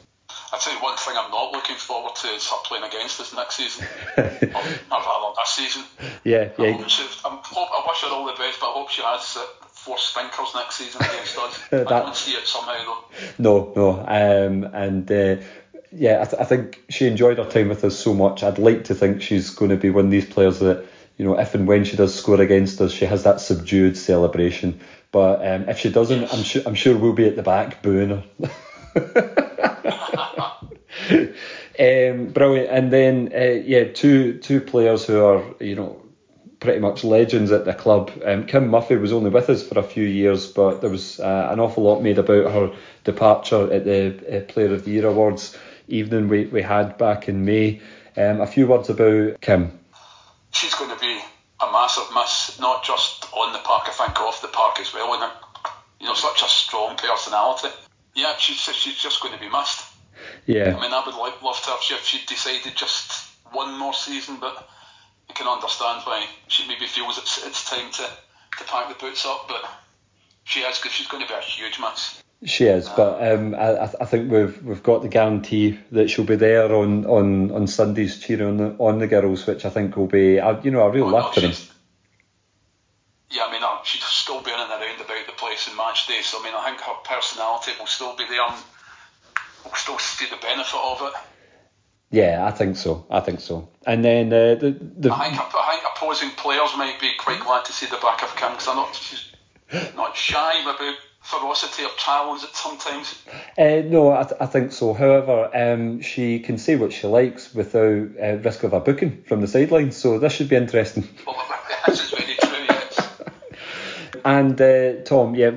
I tell you one thing I'm not looking forward to is her playing against us next season, or rather this season. Yeah, yeah. I, hope she, I'm, hope, I wish her all the best, but I hope she has uh, four stinkers next season against us. that, I don't see it somehow though. No, no, um, and. Uh, yeah, I, th- I think she enjoyed her time with us so much. I'd like to think she's going to be one of these players that you know, if and when she does score against us, she has that subdued celebration. But um, if she doesn't, I'm sure I'm sure we'll be at the back booing her. um, brilliant. And then uh, yeah, two two players who are you know pretty much legends at the club. Um, Kim Murphy was only with us for a few years, but there was uh, an awful lot made about her departure at the uh, Player of the Year Awards evening we, we had back in May. Um, a few words about Kim. She's going to be a massive miss, not just on the park, I think off the park as well. And you know, such a strong personality. Yeah, she's she's just going to be missed. Yeah. I mean, I would like love to have she if she decided just one more season, but I can understand why she maybe feels it's it's time to, to pack the boots up. But she is because she's going to be a huge miss. She is, but um, I, I think we've we've got the guarantee that she'll be there on, on, on Sundays cheering on the, on the girls, which I think will be you know a real Oh, laugh for them. Yeah, I mean, uh, she's still being in and around about the place in match day, so I mean, I think her personality will still be there and we'll still see the benefit of it. Yeah, I think so. I think so. And then uh, the the I think, I think opposing players might be quite glad to see the back of Kim because I'm not, she's not shy about ferocity or challenge at sometimes. Uh, no, I, th- I think so. However, um, she can say what she likes without uh, risk of a booking from the sidelines, so this should be interesting. Well, this is very true, yes. And uh, Tom, yeah,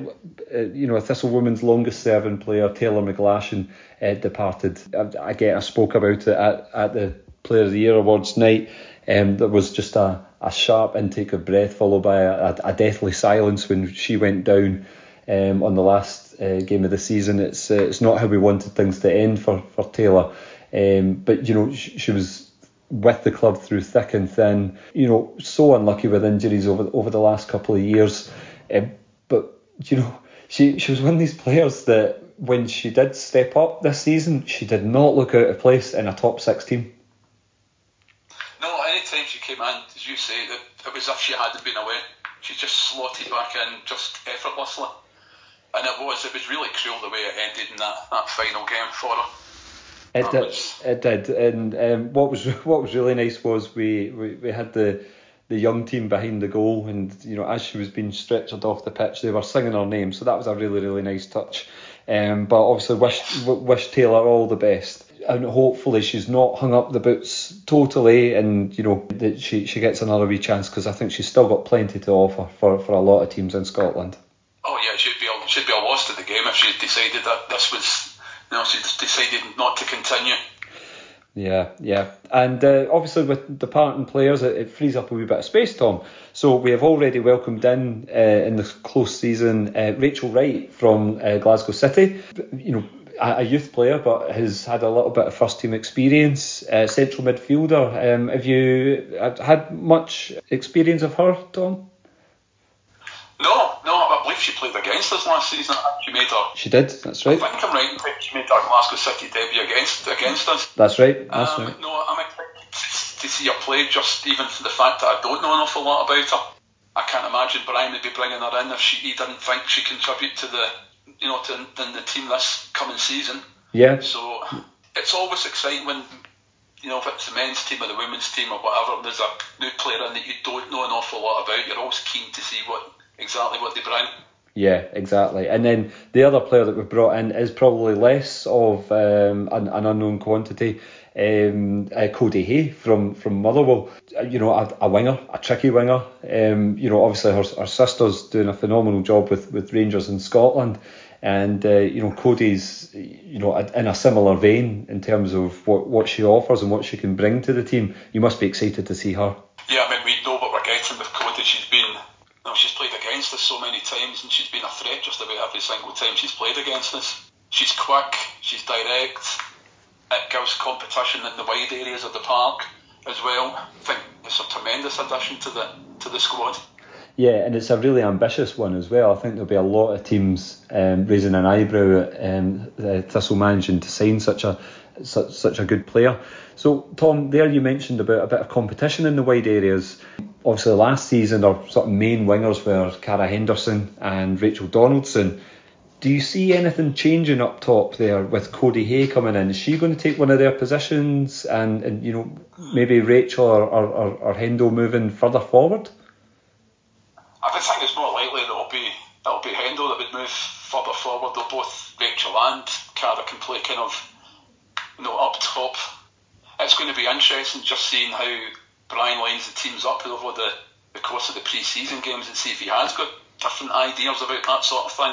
uh, you know, Thistle Women's longest serving player, Taylor McGlashan, uh, departed. I, I get I spoke about it at, at the Player of the Year Awards night. Um, there was just a, a sharp intake of breath followed by a, a deathly silence when she went down um, on the last uh, game of the season. It's uh, it's not how we wanted things to end for, for Taylor. Um, but, you know, she, she was with the club through thick and thin. You know, so unlucky with injuries over over the last couple of years. Um, but you know, she she was one of these players that when she did step up this season, she did not look out of place in a top six team. No, any time she came in, as you say, it, it was as if she hadn't been away. She just slotted back in just effortlessly. And it was, it was really cruel the way it ended in that, that final game for her. It That did. was- It did. And um, what was what was really nice was we, we, we had the the young team behind the goal, and you know as she was being stretchered off the pitch, they were singing her name. So that was a really really nice touch. Um, but obviously wish wish Taylor all the best. And hopefully she's not hung up the boots totally, and you know that she, she gets another wee chance because I think she's still got plenty to offer for, for a lot of teams in Scotland. Oh yeah, should be a, should be a loss to the game if she decided that this was, you know, she decided not to continue. Yeah, yeah, and uh, obviously with departing players, it, it frees up a wee bit of space, Tom. So we have already welcomed in uh, in the close season uh, Rachel Wright from uh, Glasgow City. You know, a, youth player, but has had a little bit of first team experience. Uh, central midfielder. Um, have you had much experience of her, Tom? No, no, I she played against us last season. She made her. She did. That's right. I think I'm right she made her Glasgow City debut against against us. That's right. That's Um, right. No, I'm excited to- to see her play just even for the fact that I don't know an awful lot about her. I can't imagine Brian would be bringing her in if she, he didn't think she contribute to the, you know, to in the team this coming season. Yeah. So it's always exciting when, you know, if it's the men's team or the women's team or whatever, there's a new player in that you don't know an awful lot about. You're always keen to see what exactly what they bring. Yeah, exactly. And then the other player that we've brought in is probably less of um, an, an unknown quantity. Um, uh, Cody Hay from from Motherwell, Uh, you know, a, a winger, a tricky winger. Um, you know, obviously her, her sister's doing a phenomenal job with, with Rangers in Scotland, and uh, you know Cody's, you know, in a similar vein in terms of what what she offers and what she can bring to the team. You must be excited to see her. Yeah, I mean, we know against us so many times, and she's been a threat just about every single time she's played against us. She's quick, she's direct. It gives competition in the wide areas of the park as well. I think it's a tremendous addition to the to the squad. Yeah, and it's a really ambitious one as well. I think there'll be a lot of teams um, raising an eyebrow at um, Thistle managing to sign such a such, such a good player. So, Tom, there you mentioned about a bit of competition in the wide areas. Obviously, last season our sort of main wingers were Cara Henderson and Rachel Donaldson. do you see anything changing up top there with Cody Hay coming in? Is she going to take one of their positions and, and you know maybe Rachel or, or, or Hendo moving further forward? I think it's more likely that it'll be it'll be Hendo that would move further forward. Though both Rachel and Cara can play kind of you know up top. It's going to be interesting just seeing how Brian lines the teams up over the, the course of the pre-season games and see if he has got different ideas about that sort of thing.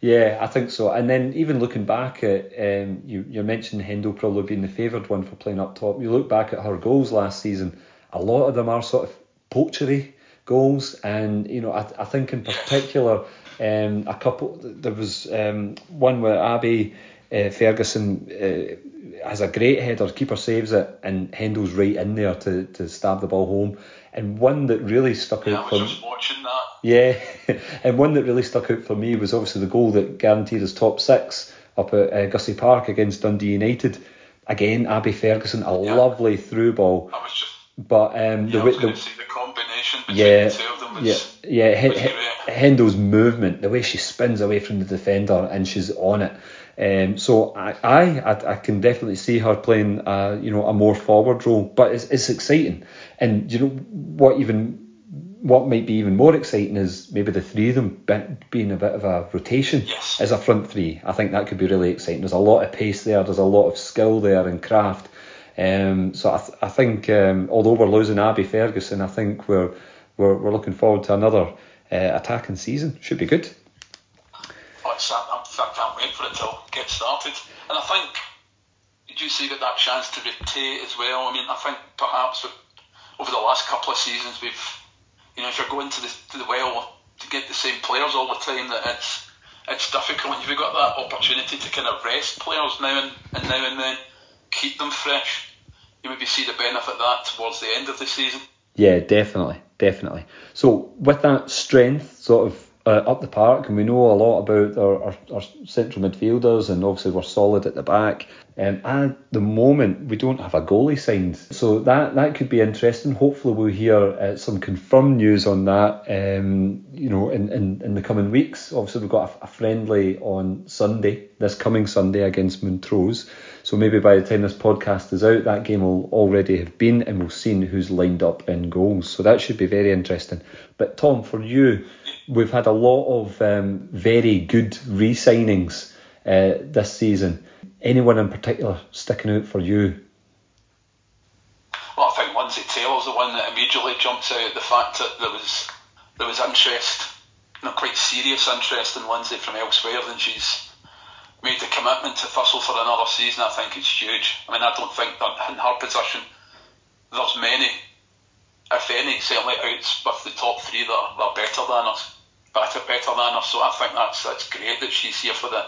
Yeah, I think so. And then even looking back at um, you, you mentioned Hendo probably being the favoured one for playing up top. You look back at her goals last season. A lot of them are sort of poachery goals, and you know I, I think in particular um, a couple. There was um, one where Abby uh, Ferguson uh, has a great header, keeper saves it, and Hendo's right in there to, to stab the ball home. And one that really stuck yeah, out for me. Yeah, and one that really stuck out for me was obviously the goal that guaranteed us top six up at uh, Gussie Park against Dundee United. Again, Abby Ferguson, a yeah. lovely through ball. I was just. But um, yeah, the, the, the combination between yeah, the two of them was, yeah, yeah. was H- Hendo's movement, the way she spins away from the defender and she's on it. Um, so I, I, I can definitely see her playing, uh, you know, a more forward role. But it's, it's exciting, and you know what even what might be even more exciting is maybe the three of them be- being a bit of a rotation Yes. as a front three. I think that could be really exciting. There's a lot of pace there. There's a lot of skill there and craft. Um, so I, th- I think um, although we're losing Abby Ferguson, I think we're we're, we're looking forward to another uh, attacking season. Should be good. Oh, started. And I think you see that that chance to rotate as well? I mean, I think perhaps over the last couple of seasons we've, you know, if you're going to the to the well to get the same players all the time, that it's it's difficult. You've got that opportunity to kind of rest players now and, and now and then, keep them fresh. You maybe see the benefit of that towards the end of the season. Yeah, definitely, definitely. So with that strength sort of uh, up the park, and we know a lot about our, our, our central midfielders, and obviously we're solid at the back. Um, at the moment, we don't have a goalie signed, so that that could be interesting. Hopefully, we'll hear uh, some confirmed news on that. Um, you know, in, in, in the coming weeks. Obviously, we've got a, a friendly on Sunday, this coming Sunday against Montrose. So maybe by the time this podcast is out, that game will already have been, and we'll see who's lined up in goals. So that should be very interesting. But Tom, for you, we've had a lot of um, very good re-signings uh, this season. Anyone in particular sticking out for you? Well, I think Lindsay Taylor's the one that immediately jumps out. The fact that there was there was interest, know, quite serious interest in Lindsay from elsewhere, and she's made the commitment to Thistle for another season. I think it's huge. I mean, I don't think that in her position there's many, if any, certainly outs with the top three that are, that are better than us, better better than us. So I think that's that's great that she's here for the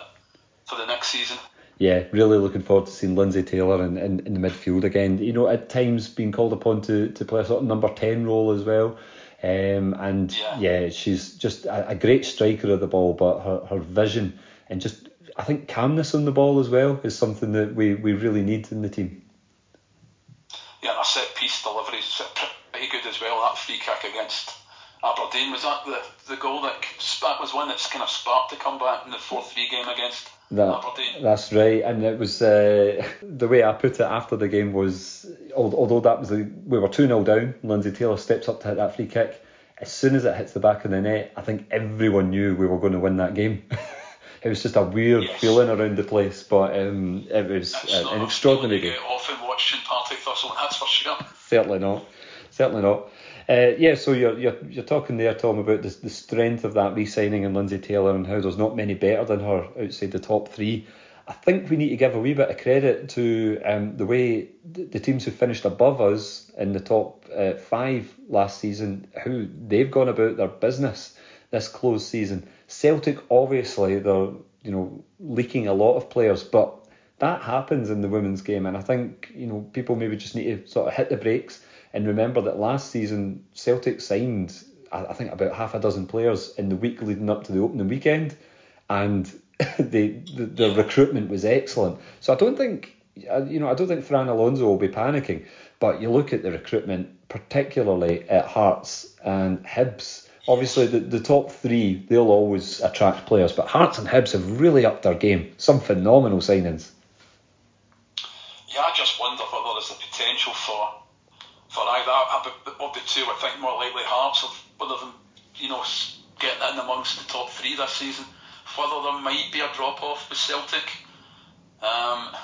for the next season. Yeah, really looking forward to seeing Lindsay Taylor in, in, in the midfield again. You know, at times being called upon to, to play a sort of number 10 role as well. Um, and Yeah. yeah, she's just a, a great striker of the ball, but her, her vision and just, I think, calmness on the ball as well is something that we, we really need in the team. Yeah, and her set piece delivery is pretty good as well. That free kick against Aberdeen was that the the goal that that was one that's kind of sparked the comeback in the four three game against That, Aberdeen. that's right, and it was uh, the way I put it after the game was, although that was the, we were two 0 down, Lindsay Taylor steps up to hit that free kick. As soon as it hits the back of the net, I think everyone knew we were going to win that game. it was just a weird Yes. feeling around the place, but um, it was uh, an extraordinary game. often watching Partick Thistle, that's for sure. Certainly not. Certainly not. Uh, yeah, so you're, you're you're talking there, Tom, about the, the strength of that re-signing in Lindsay Taylor and how there's not many better than her outside the top three. I think we need to give a wee bit of credit to um, the way the, the teams who finished above us in the top uh, five last season, how they've gone about their business this closed season. Celtic, obviously, they're you know leaking a lot of players, but that happens in the women's game, and I think you know people maybe just need to sort of hit the brakes and remember that last season Celtic signed I think about half a dozen players in the week leading up to the opening weekend, and the, the the recruitment was excellent. So I don't think uh, you know I don't think Fran Alonso will be panicking, but you look at the recruitment, particularly at Hearts and Hibs, obviously the, the top three they'll always attract players, but Hearts and Hibs have really upped their game. Some phenomenal signings. Yeah, I just wonder whether there's a potential for for either of the two. I think more likely Hearts of one of them, you know, getting in amongst the top three this season. Whether there might be a drop off with Celtic. Um,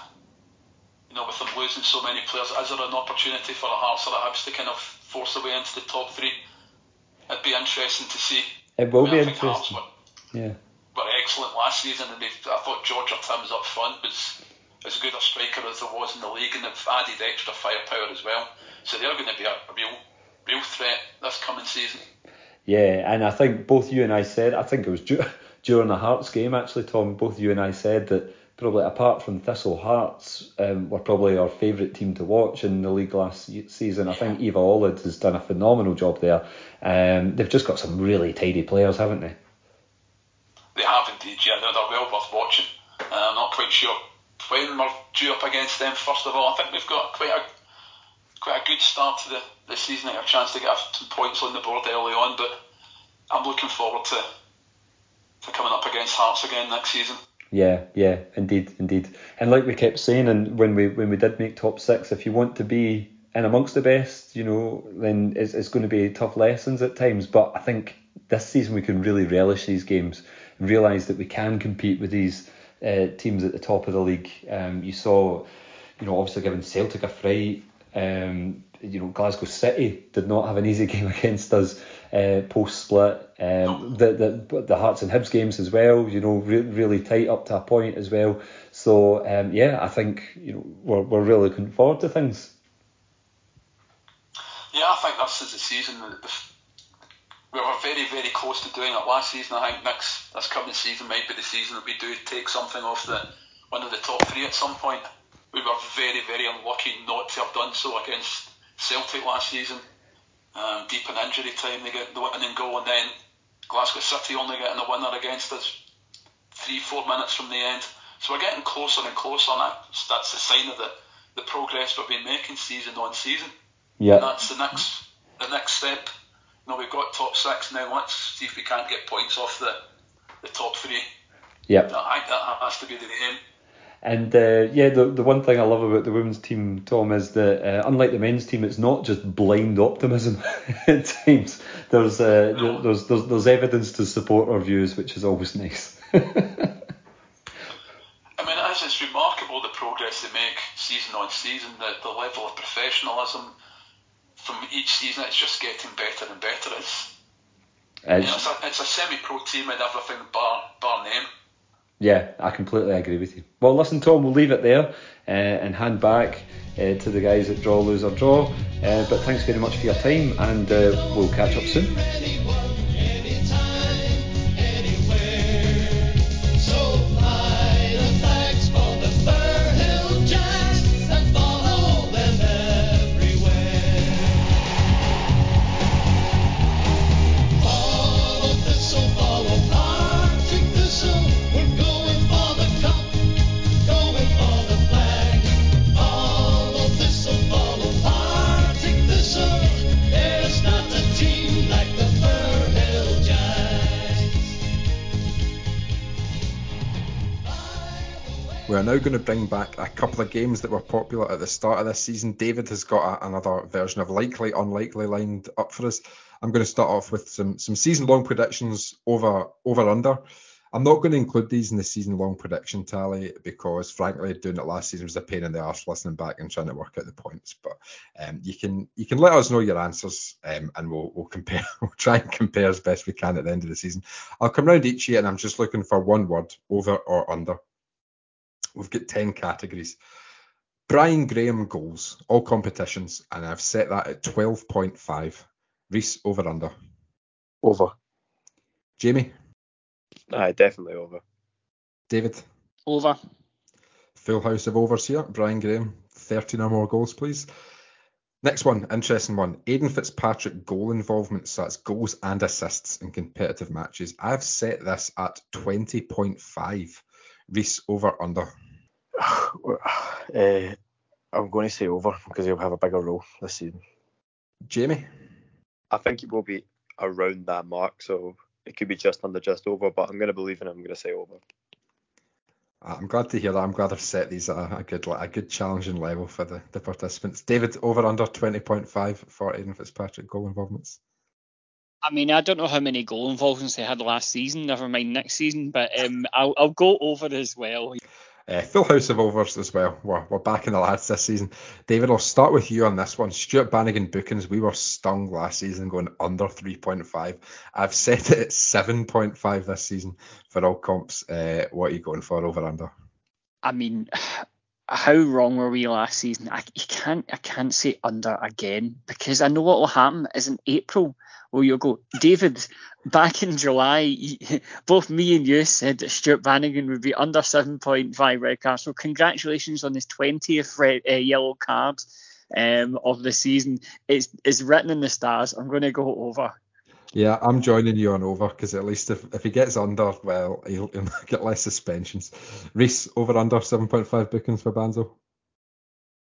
you know, with them losing so many players, is there an opportunity for a Hearts or a Hibs to kind of force their way into the top three? It'd be interesting to see. It will I mean, be interesting. Were, yeah. Were excellent last season, and they, I thought Georgia Timms up front was as good a striker as there was in the league, and they've added extra firepower as well. So they're going to be a, a real, real threat this coming season. Yeah, and I think both you and I said, I think it was during the Hearts game actually, Tom. Both you and I said that probably apart from Thistle Hearts, um, were probably our favourite team to watch in the league last season. I think Eva Olid has done a phenomenal job there. Um, they've just got some really tidy players, haven't they? They have indeed, yeah. They're, they're well worth watching. Uh, I'm not quite sure when we're due up against them. First of all, I think we've got quite a quite a good start to the, the season. A chance to get some points on the board early on, but I'm looking forward to to coming up against Hearts again next season. Yeah, yeah, indeed, indeed. And like we kept saying, and when we when we did make top six, if you want to be in amongst the best, you know, then it's, it's going to be tough lessons at times. But I think this season we can really relish these games and realise that we can compete with these uh, teams at the top of the league. Um, you saw, you know, obviously giving Celtic a fright. Um, you know, Glasgow City did not have an easy game against us uh, post split. Um, the, the the Hearts and Hibs games as well, you know, re- really tight up to a point as well. So um, yeah, I think you know we're we're really looking forward to things. Yeah, I think this is the season. We were very very close to doing it last season. I think next this coming season might be the season that we do take something off the one of the top three at some point. We were very very unlucky not to have done so against Celtic last season um, deep in injury time, they get the winning goal, and then Glasgow City only getting the winner against us three, four minutes from the end. So we're getting closer and closer, and that's, that's the sign of the, the progress we've been making season on season. Yeah. And that's the next the next step. You know, we've got top six now. Let's see if we can't get points off the the top three. Yeah. I think that has to be the aim. And uh, yeah, the the one thing I love about the women's team, Tom, is that uh, unlike the men's team, it's not just blind optimism. At times, there's, uh, no. there's there's there's evidence to support our views, which is always nice. I mean, it's, it's remarkable the progress they make season on season. The the level of professionalism from each season, it's just getting better and better. It's it's, you know, it's a, it's a semi-pro team and everything bar bar name. Yeah, I completely agree with you. Well, listen, Tom, we'll leave it there uh, and hand back uh, to the guys at Draw, Lose or Draw. Uh, but thanks very much for your time, and uh, we'll catch up soon. Now going to bring back a couple of games that were popular at the start of this season. David has got a, another version of likely, unlikely lined up for us. I'm going to start off with some some season long predictions over over under. I'm not going to include these in the season long prediction tally because, frankly, doing it last season was a pain in the arse listening back and trying to work out the points. But um, you can you can let us know your answers um, and we'll we'll compare we'll try and compare as best we can at the end of the season. I'll come round each year and I'm just looking for one word over or under. We've got 10 categories. Brian Graham goals, all competitions, and I've set that at 12.5. Reiss, over under. Over. Jamie? Aye, definitely over. David? Over. Full house of overs here. Brian Graham, 13 or more goals, please. Next one, interesting one. Aiden Fitzpatrick goal involvement, so that's goals and assists in competitive matches. I've set this at 20.5. Reiss, over under. Uh, I'm going to say over because he'll have a bigger role this season. Jamie? I think it will be around that mark. So it could be just under, just over. But I'm going to believe in him. I'm going to say over. I'm glad to hear that. I'm glad I've set these at a, a good a good challenging level for the, the participants. David, over under 20.5 for Aiden Fitzpatrick goal involvements. I mean, I don't know how many goal involvements they had last season. Never mind next season, but um, I'll, I'll go over as well. Uh, full house of overs as well. We're, we're back in the lads this season. David, I'll start with you on this one. Stuart Bannigan bookings, we were stung last season going under 3.5. I've set it at 7.5 this season for all comps. Uh, what are you going for over under? I mean, how wrong were we last season? I can't I can't say under again because I know what will happen is in April where you'll go, David, back in July, both me and you said that Stuart Bannigan would be under 7.5 red cards. So congratulations on his 20th red, uh, yellow card um, of the season. It's, it's written in the stars. I'm going to go over. Yeah, I'm joining you on over because at least if, if he gets under, well, he'll, he'll get less suspensions. Reiss, over under 7.5 bookings for Banzo?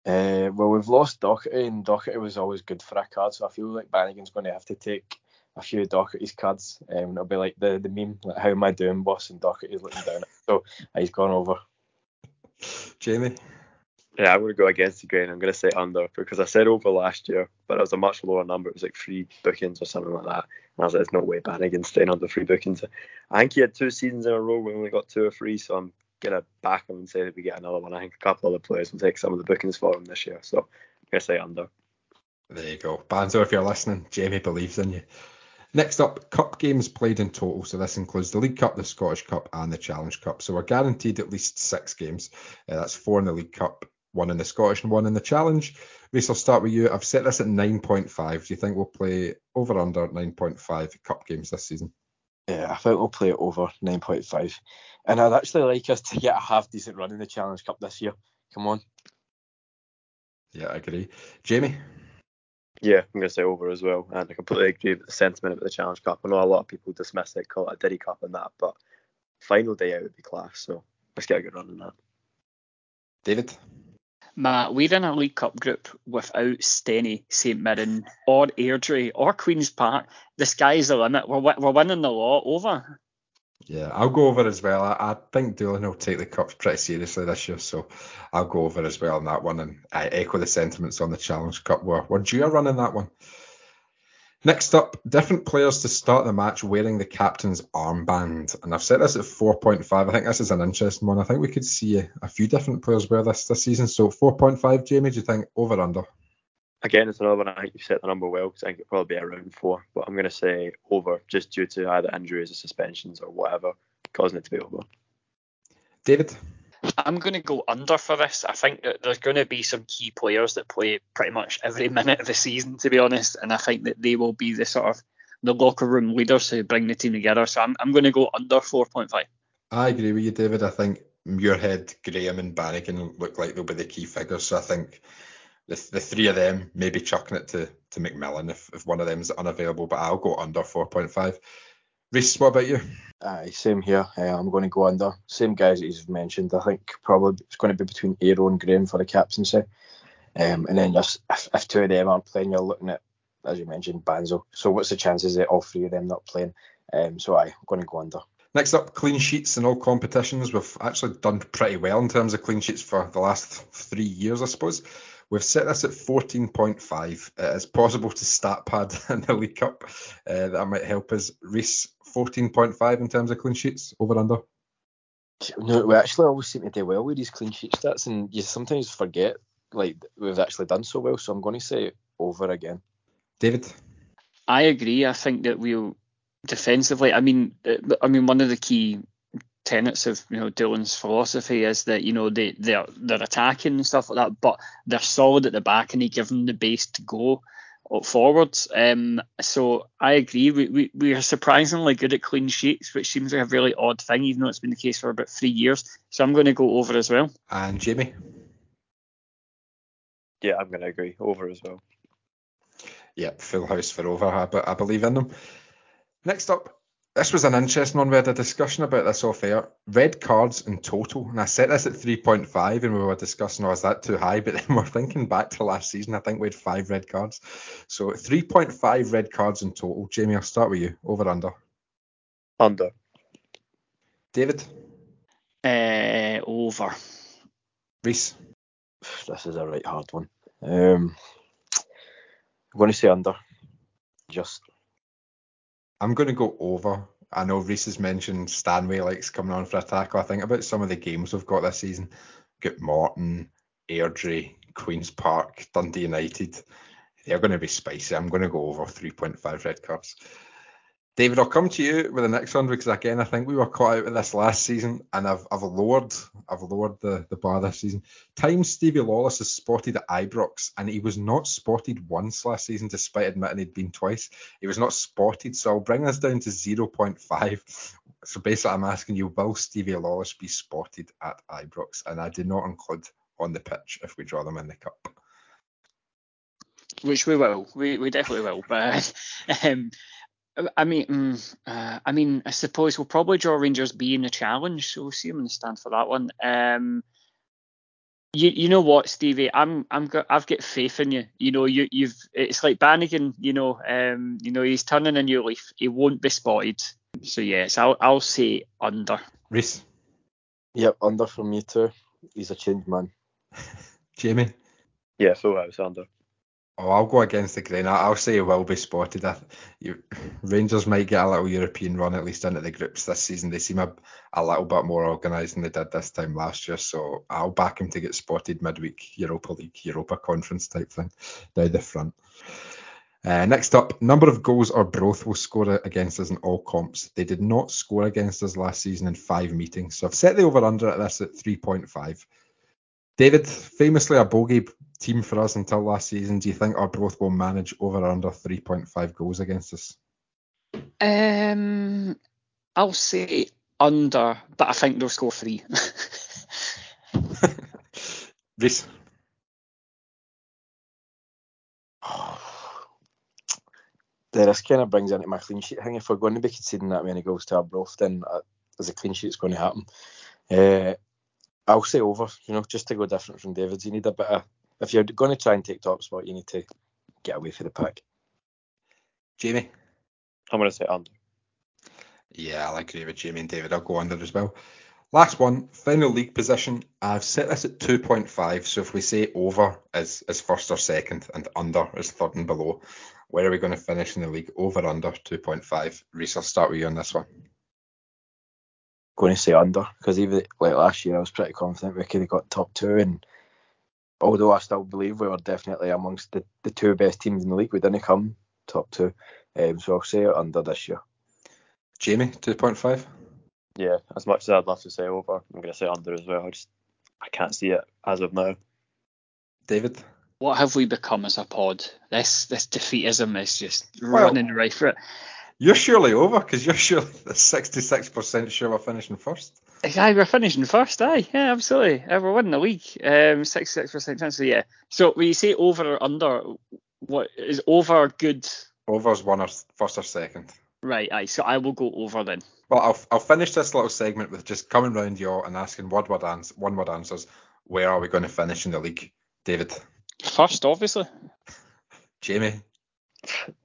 Uh, well, we've lost Docherty, and Docherty was always good for a card, so I feel like Bannigan's going to have to take a few Docherty's cards. Um, it'll be like the, the meme, like, how am I doing, boss? And Docherty's looking down. So uh, he's gone over. Jamie? Yeah, I'm going to go against the grain. I'm going to say under because I said over last year, but it was a much lower number. It was like three bookings or something like that. And I was like, there's no way Bannigan's staying under three bookings. I think he had two seasons in a row we only got two or three, so I'm to back him and say that we get another one. I think a couple other players will take some of the bookings for him this year. So I'm to say under. There you go. Banzo, if you're listening, Jamie believes in you. Next up, cup games played in total. So this includes the League Cup, the Scottish Cup, and the Challenge Cup. So we're guaranteed at least six games. Uh, that's four in the League Cup, one in the Scottish, and one in the Challenge. Reiss, I'll start with you. I've set this at 9.5. Do you think we'll play over under 9.5 cup games this season? Yeah, I think we'll play it over 9.5. And I'd actually like us to get a half decent run in the Challenge Cup this year. Come on. Yeah, I agree. Jamie? Yeah, I'm going to say over as well. And I completely agree with the sentiment of the Challenge Cup. I know a lot of people dismiss it, call it a Diddy Cup and that, but final day out would be class. So let's get a good run in that. David? Matt, we're in a League Cup group without Stenny, St Mirren, or Airdrie, or Queen's Park. The sky's the limit. We're, we're winning the lot over. Yeah, I'll go over as well. I, I think Doolan will take the cups pretty seriously this year, so I'll go over as well on that one. And I echo the sentiments on the Challenge Cup. We're, we're due a run in that one. Next up, different players to start the match wearing the captain's armband. And I've set this at 4.5. I think this is an interesting one. I think we could see a, few different players wear this this season. So 4.5, Jamie, do you think over or under? Again, it's another one. I think you set the number well because I think it'll probably be around four. But I'm going to say over just due to either injuries or suspensions or whatever causing it to be over. David? I'm going to go under for this. I think that there's going to be some key players that play pretty much every minute of the season, to be honest, and I think that they will be the sort of the locker room leaders who bring the team together. So I'm, I'm going to go under 4.5. I agree with you, David. I think Muirhead, Graham, and Bannigan look like they'll be the key figures. So I think the, the three of them maybe chucking it to, to McMillan if, if one of them is unavailable, but I'll go under 4.5. Reiss, what about you? Aye, same here. Uh, I'm going to go under. Same guys that you've mentioned. I think probably it's going to be between Aero and Graham for the captaincy. Um, and then just if, if two of them aren't playing, you're looking at, as you mentioned, Banzo. So what's the chances that all three of them not playing? Um, so aye, I'm going to go under. Next up, clean sheets in all competitions. We've actually done pretty well in terms of clean sheets for the last three years, I suppose. We've set this at 14.5. Uh, it's possible to stat pad in the League Cup. Uh, that might help us. Reiss, 14.5 in terms of clean sheets, over under. No, we actually always seem to do well with these clean sheet stats, and you sometimes forget like we've actually done so well. So I'm going to say over again. David, I agree. I think that we'll defensively. I mean, I mean, one of the key tenets of you know Doolan's philosophy is that you know they they're they're attacking and stuff like that, but they're solid at the back and they give them the base to go forwards. Um, so I agree. We, we we are surprisingly good at clean sheets, which seems like a really odd thing, even though it's been the case for about three years. So I'm going to go over as well. And Jamie. Yeah, I'm going to agree. Over as well. Yeah, full house for over. I, I believe in them. Next up, This was an interesting one. We had a discussion about this off air. Red cards in total, and I set this at 3.5, and we were discussing, oh, is that too high? But then we're thinking back to last season. I think we had five red cards. So 3.5 red cards in total. Jamie, I'll start with you. Over under. Under. David. Uh, over. Reiss. This is a right hard one. Um, I'm going to say under. Just. I'm going to go over. I know Reiss has mentioned Stanway likes coming on for a tackle. I think about some of the games we've got this season. Got Morton, Airdrie, Queen's Park, Dundee United. They're going to be spicy. I'm going to go over 3.5 red cards. David, I'll come to you with the next one because again, I think we were caught out with this last season, and I've I've lowered I've lowered the, the bar this season. Times Stevie Lawless is spotted at Ibrox, and he was not spotted once last season, despite admitting he'd been twice. He was not spotted, so I'll bring this down to 0.5. So basically, I'm asking you, will Stevie Lawless be spotted at Ibrox? And I do not include on the pitch if we draw them in the cup. Which we will, we, we definitely will. But um, I mean, mm, uh, I mean, I suppose we'll probably draw Rangers B in the challenge, so we'll see them in the stand for that one. Um, you, you know what, Stevie? I'm I'm got I've got faith in you. You know, you you've it's like Bannigan. You know, um, you know he's turning a new leaf. He won't be spotted. So yes, I'll I'll say under. Reiss. Yep, under for me too. He's a changed man. Jamie. Yeah, so I was under. Oh, I'll go against the grain. I'll say he will be spotted. I, you, Rangers might get a little European run at least into the groups this season. They seem a, a little bit more organised than they did this time last year. So I'll back him to get spotted midweek Europa League, Europa Conference type thing down the front. Uh, next up, number of goals Arbroath will score against us in all comps. They did not score against us last season in five meetings. So I've set the over under at this at 3.5. David, famously a bogey team for us until last season. Do you think our Arbroath will manage over or under 3.5 goals against us? Um, I'll say under, but I think they'll score three. Reiss. This kind of brings into my clean sheet thing. If we're going to be conceding that many goals to Arbroath, then uh, there's a clean sheet that's going to happen. Uh, I'll say over, you know, just to go different from David's. You need a bit of, if you're going to try and take top spot, you need to get away from the pack. Jamie? I'm going to say under. Yeah, I'll agree with Jamie and David. I'll go under as well. Last one, final league position. I've set this at 2.5. So if we say over is, is first or second and under is third and below, where are we going to finish in the league? Over, under 2.5. Reiss, I'll start with you on this one. Going to say under because even like last year, I was pretty confident we could have got top two. And although I still believe we were definitely amongst the, the two best teams in the league, we didn't come top two. Um, so I'll say under this year. Jamie, 2.5. Yeah, as much as I'd love to say over, I'm going to say under as well. I just I can't see it as of now. David. What have we become as a pod? This this defeatism is just Well- running right for it. You're surely over because you're surely 66% sure we're finishing first. Aye, we're finishing first. Aye, yeah, absolutely. We're winning the league. Um, sixty-six percent chance. So yeah. So when you say over or under, what is over good? Over's one or first or second. Right. Aye. So I will go over then. Well, I'll, I'll finish this little segment with just coming round you all and asking one word, ans- one word answers. Where are we going to finish in the league? David. First, obviously. Jamie.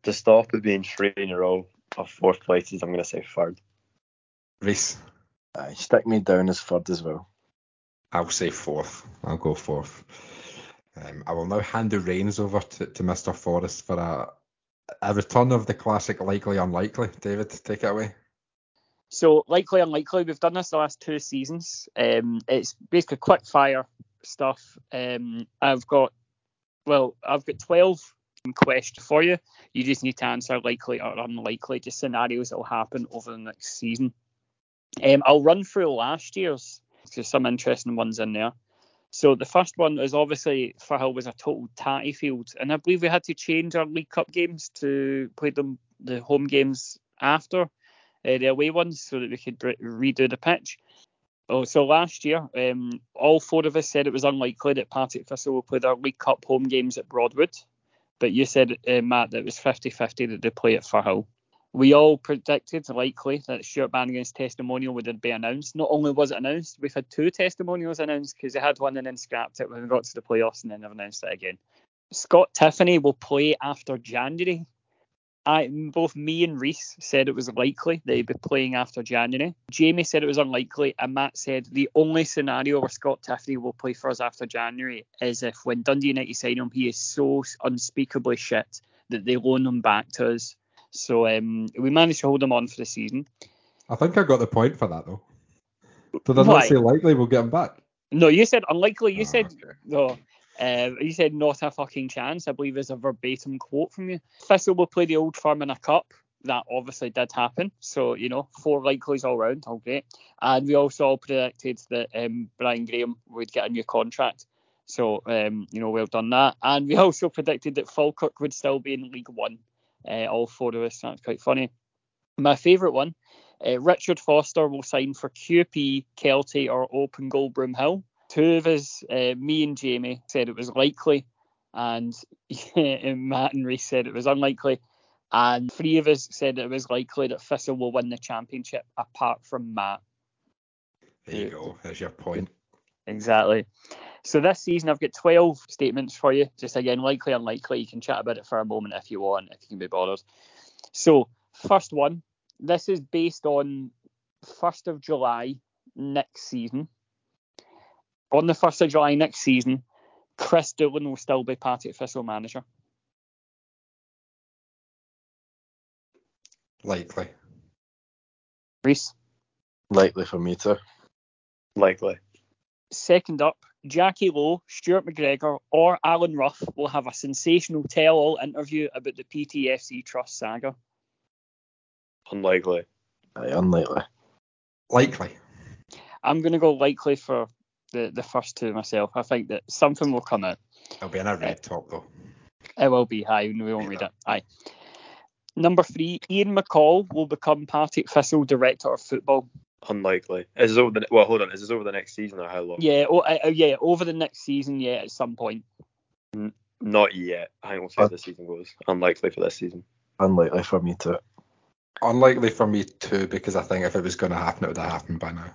To stop it being three in a row of fourth places, I'm going to say third. Reiss. Aye, stick me down as third as well. I'll say fourth. I'll go fourth. Um, I will now hand the reins over to, to Mr. Forrest for a, a return of the classic likely unlikely. David, take it away. So likely, unlikely. We've done this the last two seasons. Um, it's basically quick fire stuff. Um, I've got, well, I've got 12 questions for you. You just need to answer likely or unlikely, just scenarios that will happen over the next season. Um, I'll run through last year's. There's some interesting ones in there. So the first one is obviously Firhill was a total tatty field, and I believe we had to change our League Cup games to play them the home games after uh, the away ones so that we could re- redo the pitch. Oh, so last year, um, all four of us said it was unlikely that Partick Thistle would play their League Cup home games at Broadwood, but you said, uh, Matt, that it was 50-50 that they play at Firhill. We all predicted likely that Stuart Bannigan's testimonial would be announced. Not only was it announced, we've had two testimonials announced because they had one and then scrapped it when we got to the playoffs and then never announced it again. Scott Tiffoney will play after January. I, both me and Reiss said it was likely they'd be playing after January. Jamie said it was unlikely, and Matt said the only scenario where Scott Tiffoney will play for us after January is if when Dundee United sign him, he is so unspeakably shit that they loan him back to us. So um, we managed to hold him on for the season. I think I got the point for that though. Did I not say likely we'll get him back? No, you said unlikely. You Oh, said okay. no. Uh, you said not a fucking chance. I believe is a verbatim quote from you. Thistle will play the Old Firm in a cup. That obviously did happen. So you know, four likelies all round. All great. And we also all predicted that um, Brian Graham would get a new contract. So um, you know, well done that. And we also predicted that Falkirk would still be in League One. Uh, all four of us. That's quite funny. My favourite one. Uh, Richard Foster will sign for QP, Kelty, or Open Goal Broomhill. Two of us, uh, me and Jamie, said it was likely, and Matt and Reiss said it was unlikely, and three of us said it was likely that Thistle will win the championship, apart from Matt. There you go. There's your point. Exactly. So this season I've got 12 statements for you. Just again, likely, unlikely. You can chat about it for a moment if you want, if you can be bothered. So first one, this is based on 1st of July next season. On the 1st of July next season, Kris Doolan will still be Partick Thistle manager. Likely. Reiss. Likely for me too. Likely. Second up, Jacqui Low, Stuart McGregor, or Alan Ruff will have a sensational tell-all interview about the PTFC Trust saga. Unlikely. Aye, unlikely. Likely. I'm going to go likely for the, the first two myself. I think that something will come out. It'll be in a red top though. It will be high. We won't read it. Aye. Number three, Ian McCall will become Partick Thistle Director of Football. Unlikely. Is this over the well? Hold on. Is this over the next season or how long? Yeah, oh, uh, uh, yeah, over the next season, yeah, at some point. Not yet. I think we'll see how the season goes. Unlikely for this season. Unlikely for me too. Unlikely for me too, because I think if it was going to happen, it would have happened by now.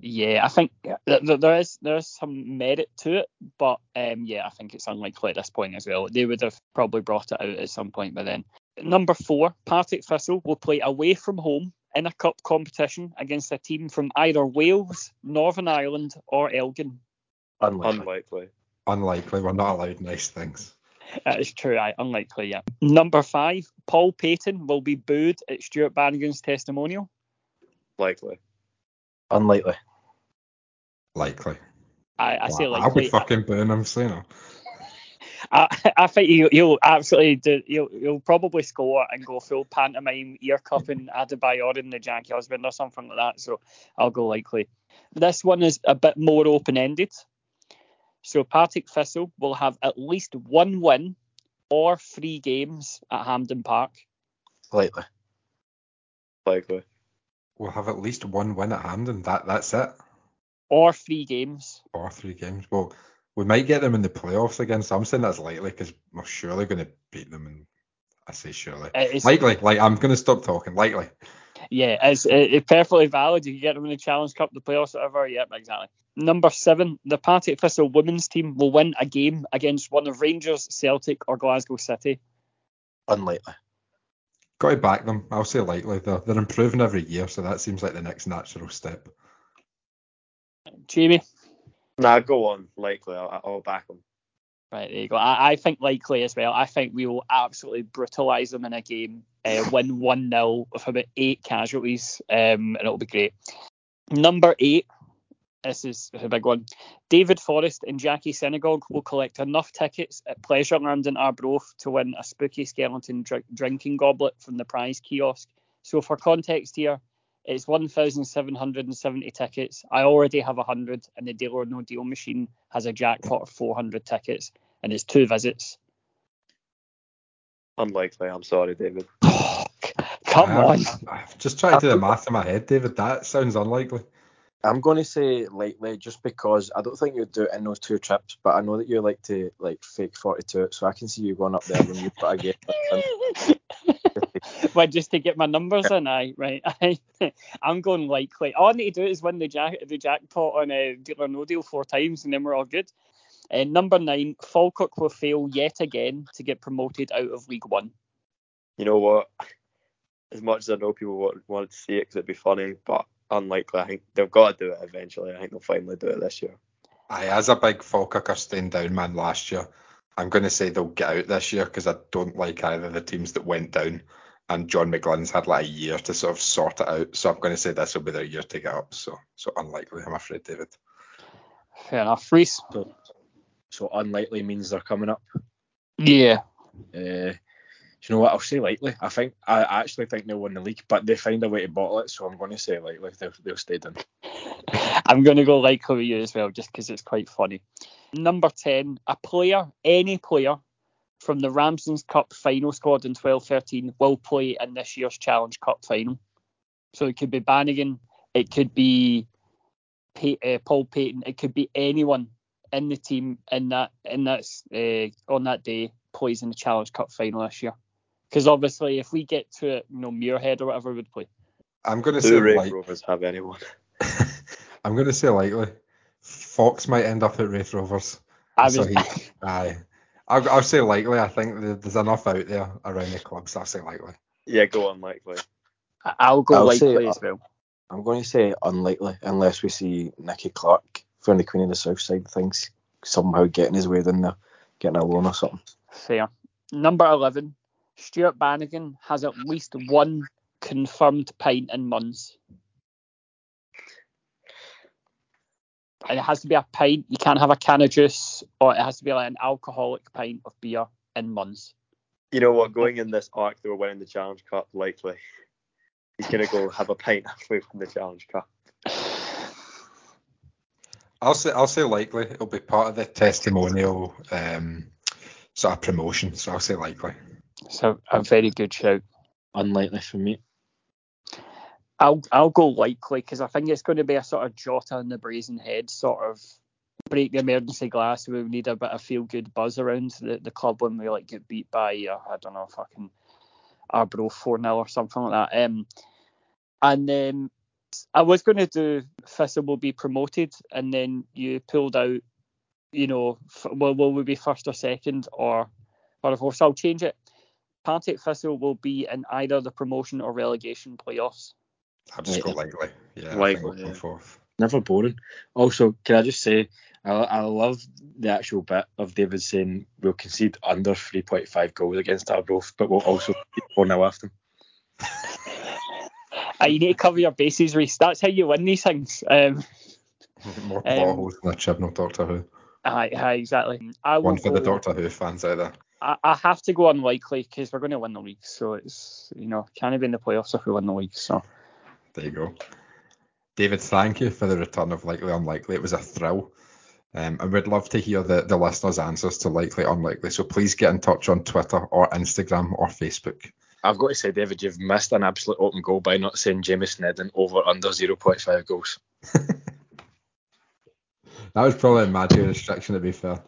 Yeah, I think th- th- there is there is some merit to it, but um, yeah, I think it's unlikely at this point as well. They would have probably brought it out at some point by then. Number four, Partick Thistle will play away from home in a cup competition against a team from either Wales, Northern Ireland, or Elgin. Unlikely. Unlikely. Unlikely. We're not allowed nice things. That is true, I unlikely, yeah. Number five, Paul Paton will be booed at Stuart Bannigan's testimonial. Likely. Unlikely. Likely. I, I say Wow, I likely. would fucking burn him, so you know. I, I think he'll, he'll absolutely do. He'll, he'll probably score and go full pantomime ear cupping Adebayor in the Jackie husband or something like that. So I'll go likely. This one is a bit more open ended. So Partick Thistle will have at least one win or three games at Hampden Park. Likely. Likely. We'll have at least one win at Hampden. That that's it. Or three games. Or three games. Well, we might get them in the playoffs again. So I'm saying that's likely because we're surely going to beat them. And I say surely. It is- Likely. Like I'm going to stop talking. Likely. Yeah, it's, it's perfectly valid. You can get them in the Challenge Cup, the playoffs, whatever. Yep, exactly. Number seven, the Partick Thistle women's team will win a game against one of Rangers, Celtic, or Glasgow City. Unlikely. Got to back them. I'll say likely. They're, they're improving every year, so that seems like the next natural step. Jamie? Nah, go on. Likely. I'll, I'll back them. Right, there you go. I, I think likely as well. I think we will absolutely brutalise them in a game, uh, win 1 0 with about eight casualties, um, and it'll be great. Number eight, this is a big one. David Forrest and Jackie Synagogue will collect enough tickets at Pleasureland in Arbroath to win a spooky skeleton dr- drinking goblet from the prize kiosk. So, for context here, it's 1,770 tickets. I already have 100, and the Deal or No Deal machine has a jackpot of 400 tickets, and it's two visits. Unlikely. I'm sorry, David. Come I- on. I've just tried to do the math in my head, David. That sounds unlikely. I'm going to say likely just because I don't think you'd do it in those two trips, but I know that you like to like fake 42 so I can see you going up there when you put a game. well, just to get my numbers in, I right. I, I'm going likely. All I need to do is win the jack the jackpot on a deal or no deal four times, and then we're all good. Uh, number nine, Falkirk will fail yet again to get promoted out of League One. You know what? As much as I know people want, wanted to see it because it'd be funny, but unlikely. I think they've got to do it eventually. I think they'll finally do it this year. Aye, as a big Falkirk staying down man last year, I'm going to say they'll get out this year because I don't like either of the teams that went down. And John McGlynn's had like a year to sort of sort it out. So I'm going to say this will be their year to get up. So so unlikely, I'm afraid, David. Fair enough, Reiss. So, so unlikely means they're coming up. Yeah. Uh, you know what? I'll say likely. I think I actually think they'll win the league, but they find a way to bottle it. So I'm going to say likely they'll, they'll stay down. I'm going to go likely with you as well, just because it's quite funny. Number 10, a player, any player from the Ramsden's Cup final squad in 12 13 will play in this year's Challenge Cup final. So it could be Bannigan, it could be Pay, uh, Paul Paton, it could be anyone in the team in that in that uh, on that day plays in the Challenge Cup final this year. Because obviously, if we get to it, you know, Muirhead or whatever would play. I'm going to say Raith like, Rovers have anyone? I'm going to say likely. Fox might end up at Raith Rovers. I was, So he, aye. I'll, I'll say likely. I think there's enough out there around the clubs. so I'll say likely. Yeah, go on likely. I'll go I'll likely uh, as well. I'm going to say unlikely unless we see Nicky Clark from the Queen of the South side of things somehow getting his way in there, getting a loan or something. Fair. Number 11, Stuart Bannigan has at least one confirmed pint in months. And it has to be a pint. You can't have a can of juice, or it has to be like an alcoholic pint of beer in months. You know what? Going in this arc, they were winning the Challenge Cup. Likely, he's gonna go have a pint halfway from the Challenge Cup. I'll say I'll say likely. It'll be part of the testimonial um, sort of promotion, so I'll say likely. So a very good shout. Unlikely for me. I'll I'll go likely because I think it's going to be a sort of Jota in the brazen head sort of break the emergency glass. We need a bit of feel good buzz around the, the club when we like get beat by uh, I don't know fucking Arbro four 0 or something like that. Um, and then I was going to do Thistle will be promoted, and then you pulled out. You know, f- well, will we be first or second or or of course I'll change it. Partick Thistle will be in either the promotion or relegation playoffs. I'll just go Yeah. likely. Yeah, I think Likely, we'll yeah. fourth. Never boring. Also, can I just say, I, I love the actual bit of David saying we'll concede under 3.5 goals against Arbroath, but we'll also keep 4 0 after them. Uh, you need to cover your bases, Reiss. That's how you win these things. Um, More Um, holes than a Chibnall Doctor Who. aye, aye, exactly. I One for the Doctor Who fans out there. I, I have to go unlikely because we're going to win the league. So it's you know can't be in the playoffs if we win the league. So There you go. David, thank you for the return of Likely Unlikely. It was a thrill. Um, and we'd love to hear the, the listeners' answers to Likely Unlikely. So please get in touch on Twitter or Instagram or Facebook. I've got to say, David, you've missed an absolute open goal by not saying Jamie Sneddon over under 0.5 goals. That was probably a magic restriction to be fair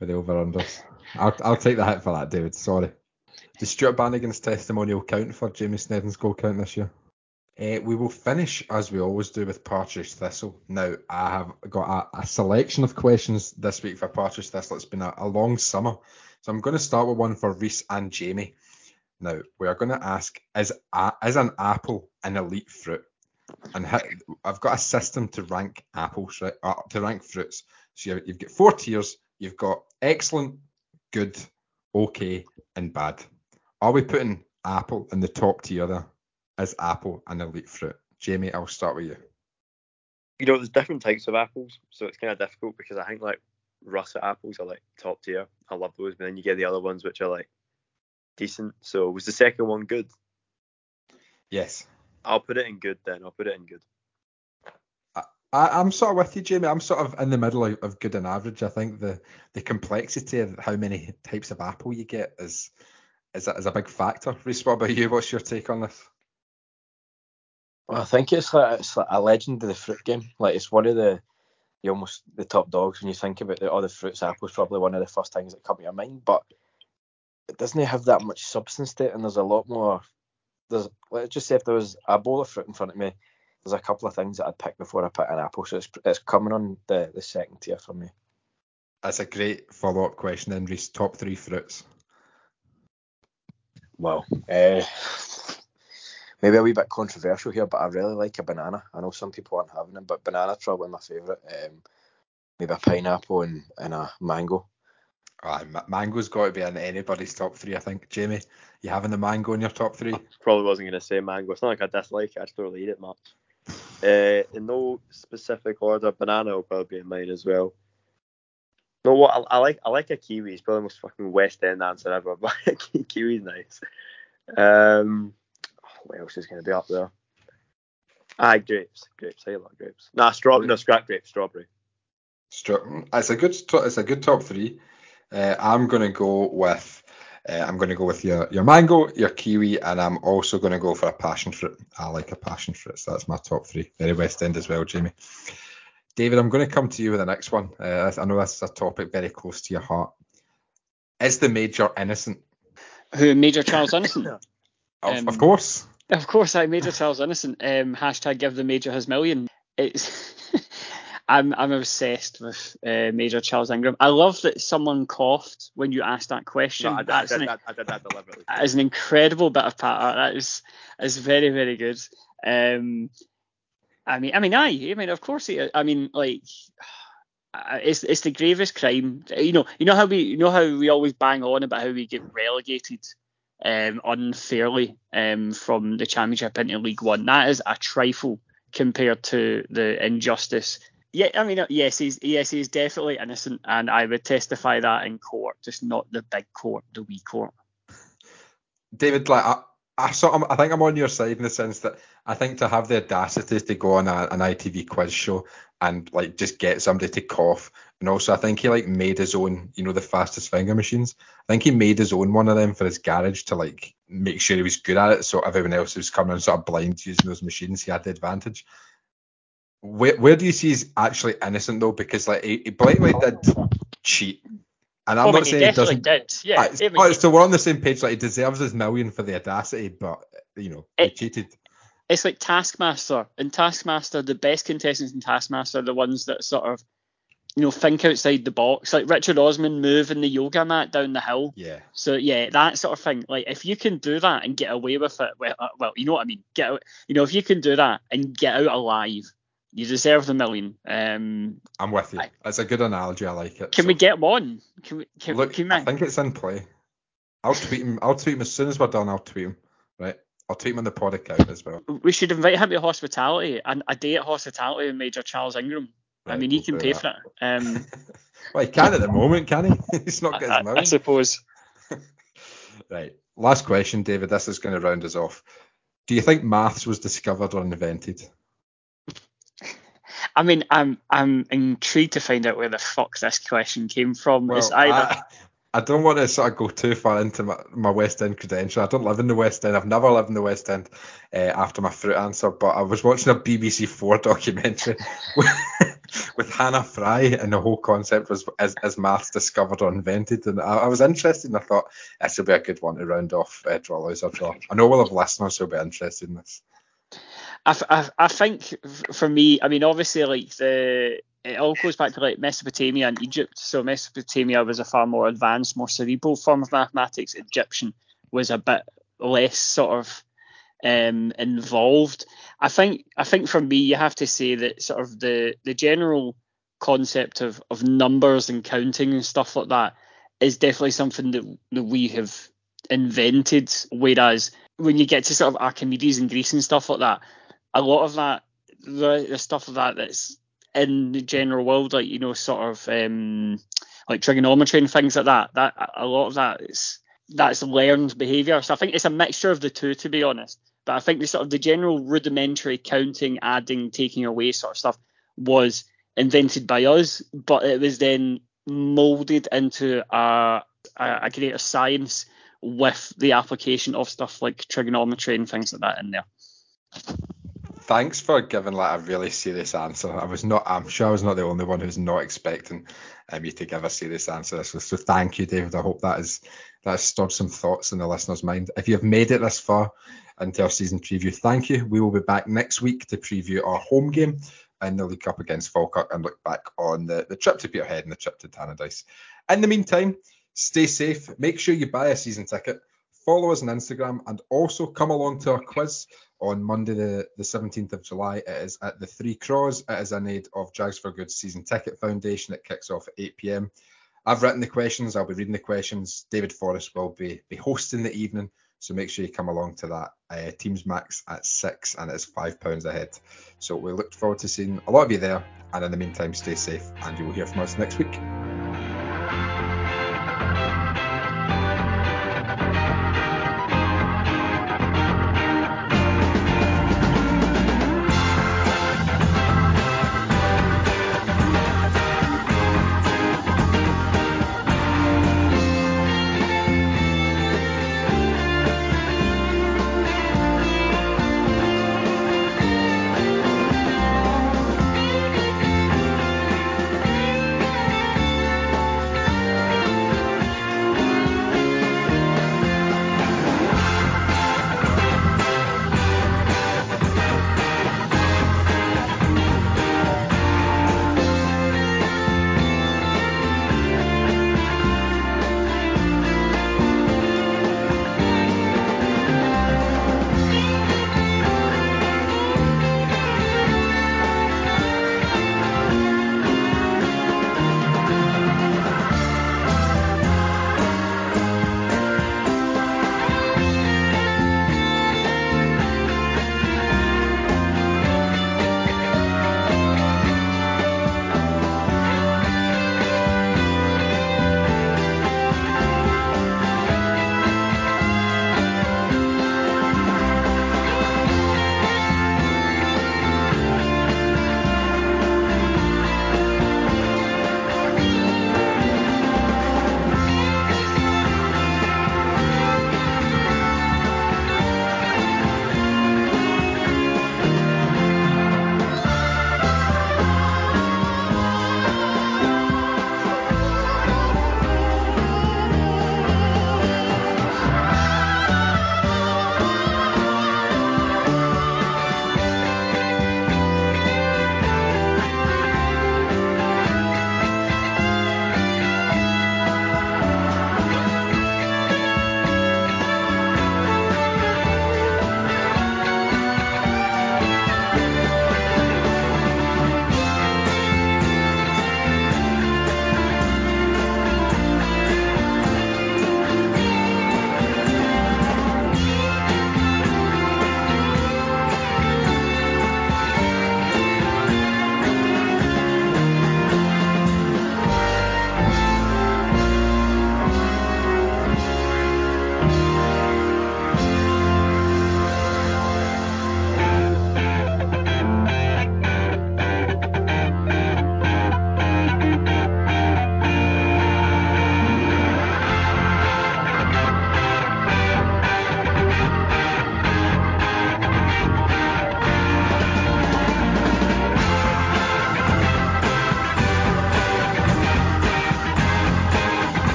with the over unders. I'll, I'll take the hit for that, David. Sorry. Does Stuart Bannigan's testimonial count for Jamie Sneddon's goal count this year? Uh, we will finish as we always do with Partridge Thistle. Now, I have got a, a selection of questions this week for Partridge Thistle. It's been a, a long summer. So I'm going to start with one for Reiss and Jamie. Now, we are going to ask is, a, is an apple an elite fruit? And I've got a system to rank apples, right? Uh, to rank fruits. So you, you've got four tiers. You've got excellent, good, okay, and bad. Are we putting apple in the top tier there? Is apple an elite fruit? Jamie, I'll start with you. You know, there's different types of apples, so it's kind of difficult because I think like russet apples are like top tier. I love those, but then you get the other ones which are like decent. So was the second one good? Yes. I'll put it in good then. I'll put it in good. I, I'm sort of with you, Jamie. I'm sort of in the middle of, of good and average. I think the the complexity of how many types of apple you get is is a, is a big factor. Reiss, what about you? What's your take on this? Well, I think it's like it's like a legend of the fruit game. Like it's one of the the almost the top dogs when you think about it. All the fruits, apples probably one of the first things that come to your mind, but it doesn't have that much substance to it, and there's a lot more there's let's just say if there was a bowl of fruit in front of me, there's a couple of things that I'd pick before I pick an apple. So it's, it's coming on the, the second tier for me. That's a great follow up question, then, Reiss. Top three fruits. Well, uh, maybe a wee bit controversial here, but I really like a banana. I know some people aren't having them, but banana's probably my favourite. Um, maybe a pineapple and, and a mango. Oh, mango's got to be in anybody's top three, I think. Jamie, you having the mango in your top three? I probably wasn't going to say mango. It's not like I dislike it. I just don't really eat it much. Uh, in no specific order, banana will probably be in mine as well. No, what I, I, like I like a kiwi. It's probably the most fucking West End answer ever, but kiwi's nice. Um, what else is going to be up there? Ah, grapes, grapes. I like grapes. Nah, strawberry. No, scrap grapes, strawberry. Stra- it's a good. It's a good top three. Uh, I'm going to go with. Uh, I'm going to go with your your mango, your kiwi, and I'm also going to go for a passion fruit. I like a passion fruit, so that's my top three. Very West End as well, Jamie. David, I'm going to come to you with the next one. Uh, I know this is a topic very close to your heart. Is the Major innocent? Who, Major Charles Innocent? of, um, of, course. Of course, I Major Charles Innocent. Um, hashtag give the Major his million. It's I'm I'm obsessed with uh, Major Charles Ingram. I love that someone coughed when you asked that question. No, I, That's I, did, an, I, did that deliberately. That is an incredible bit of patter. That is is very very good. Um, I mean, I mean, I, I mean, of course, he, I mean, like, it's it's the gravest crime. You know, you know how we, you know how we always bang on about how we get relegated um, unfairly um, from the Championship into League One. That is a trifle compared to the injustice. Yeah, I mean, yes, he's yes, he's definitely innocent, and I would testify that in court, just not the big court, the wee court. David, like, I, I sort of, I think I'm on your side in the sense that I think to have the audacity to go on a, an ITV quiz show and like just get somebody to cough, and also I think he like made his own, you know, the fastest finger machines. I think he made his own one of them for his garage to like make sure he was good at it, so everyone else was coming sort of blind using those machines, he had the advantage. Where, where do you see he's actually innocent though? Because like he, he blatantly did cheat and I'm not saying he doesn't. Did. Yeah. It's, oh, so we're on the same page. Like he deserves his million for the audacity, but you know it, he cheated. It's like Taskmaster. In Taskmaster, the best contestants in Taskmaster are the ones that sort of, you know, think outside the box. Like Richard Osman moving the yoga mat down the hill. Yeah. So yeah, that sort of thing. Like if you can do that and get away with it, well, uh, well you know what I mean. Get out. You know, if you can do that and get out alive, you deserve the million. Um, I'm with you. That's a good analogy. I like it. Can so. we get one? Can we? Can, Look, can we... I think it's in play. I'll tweet him. I'll tweet him as soon as we're done. I'll tweet him. Right. I'll tweet him on the pod account as well. We should invite him to hospitality and a day at hospitality with Major Charles Ingram. I mean, he can pay that. for it. Um, well, he can at the moment, can he? He's not getting his money. I suppose. right. Last question, David. This is going to round us off. Do you think maths was discovered or invented? I mean, I'm I'm intrigued to find out where the fuck this question came from. Well, it's either... I, I don't want to sort of go too far into my, my West End credential. I don't live in the West End. I've never lived in the West End uh, after my fruit answer, but I was watching a BBC Four documentary with, Hannah Fry, and the whole concept was as, as maths discovered or invented. And I, I, was interested, and I thought this will be a good one to round off uh, Draw Lose or Draw. I know we'll have listeners who'll be interested in this. I, I, I think for me, I mean, obviously, like the it all goes back to like Mesopotamia and Egypt. So Mesopotamia was a far more advanced, more cerebral form of mathematics. Egyptian was a bit less sort of um, involved. I think I think for me, you have to say that sort of the the general concept of of numbers and counting and stuff like that is definitely something that, that we have invented. Whereas when you get to sort of Archimedes and Greece and stuff like that, a lot of that, the, the stuff of that that's in the general world, like you know, sort of um, like trigonometry and things like that. That a lot of that is that's learned behaviour. So I think it's a mixture of the two, to be honest. But I think the sort of the general rudimentary counting, adding, taking away sort of stuff was invented by us, but it was then molded into a, a, a greater science with the application of stuff like trigonometry and things like that in there. thanks for giving like a really serious answer. I was not. I'm sure I was not the only one who's not expecting um, you to give a serious answer. So, so thank you, David. I hope that is that has stirred some thoughts in the listener's mind. If you have made it this far into our season preview, thank you. We will be back next week to preview our home game in the League Cup against Falkirk and look back on the, the trip to Peterhead and the trip to Tannadice. In the meantime, stay safe. Make sure you buy a season ticket. Follow us on Instagram and also come along to our quiz on Monday, the, the 17th of July. It is at the Three Craws. It is in aid of Jags for Good Season Ticket Foundation. It kicks off at 8 pm. I've written the questions. I'll be reading the questions. David Forrest will be, be hosting the evening. So make sure you come along to that. Uh, Teams Max at six and it's five pounds ahead. So we look forward to seeing a lot of you there. And in the meantime, stay safe and you will hear from us next week.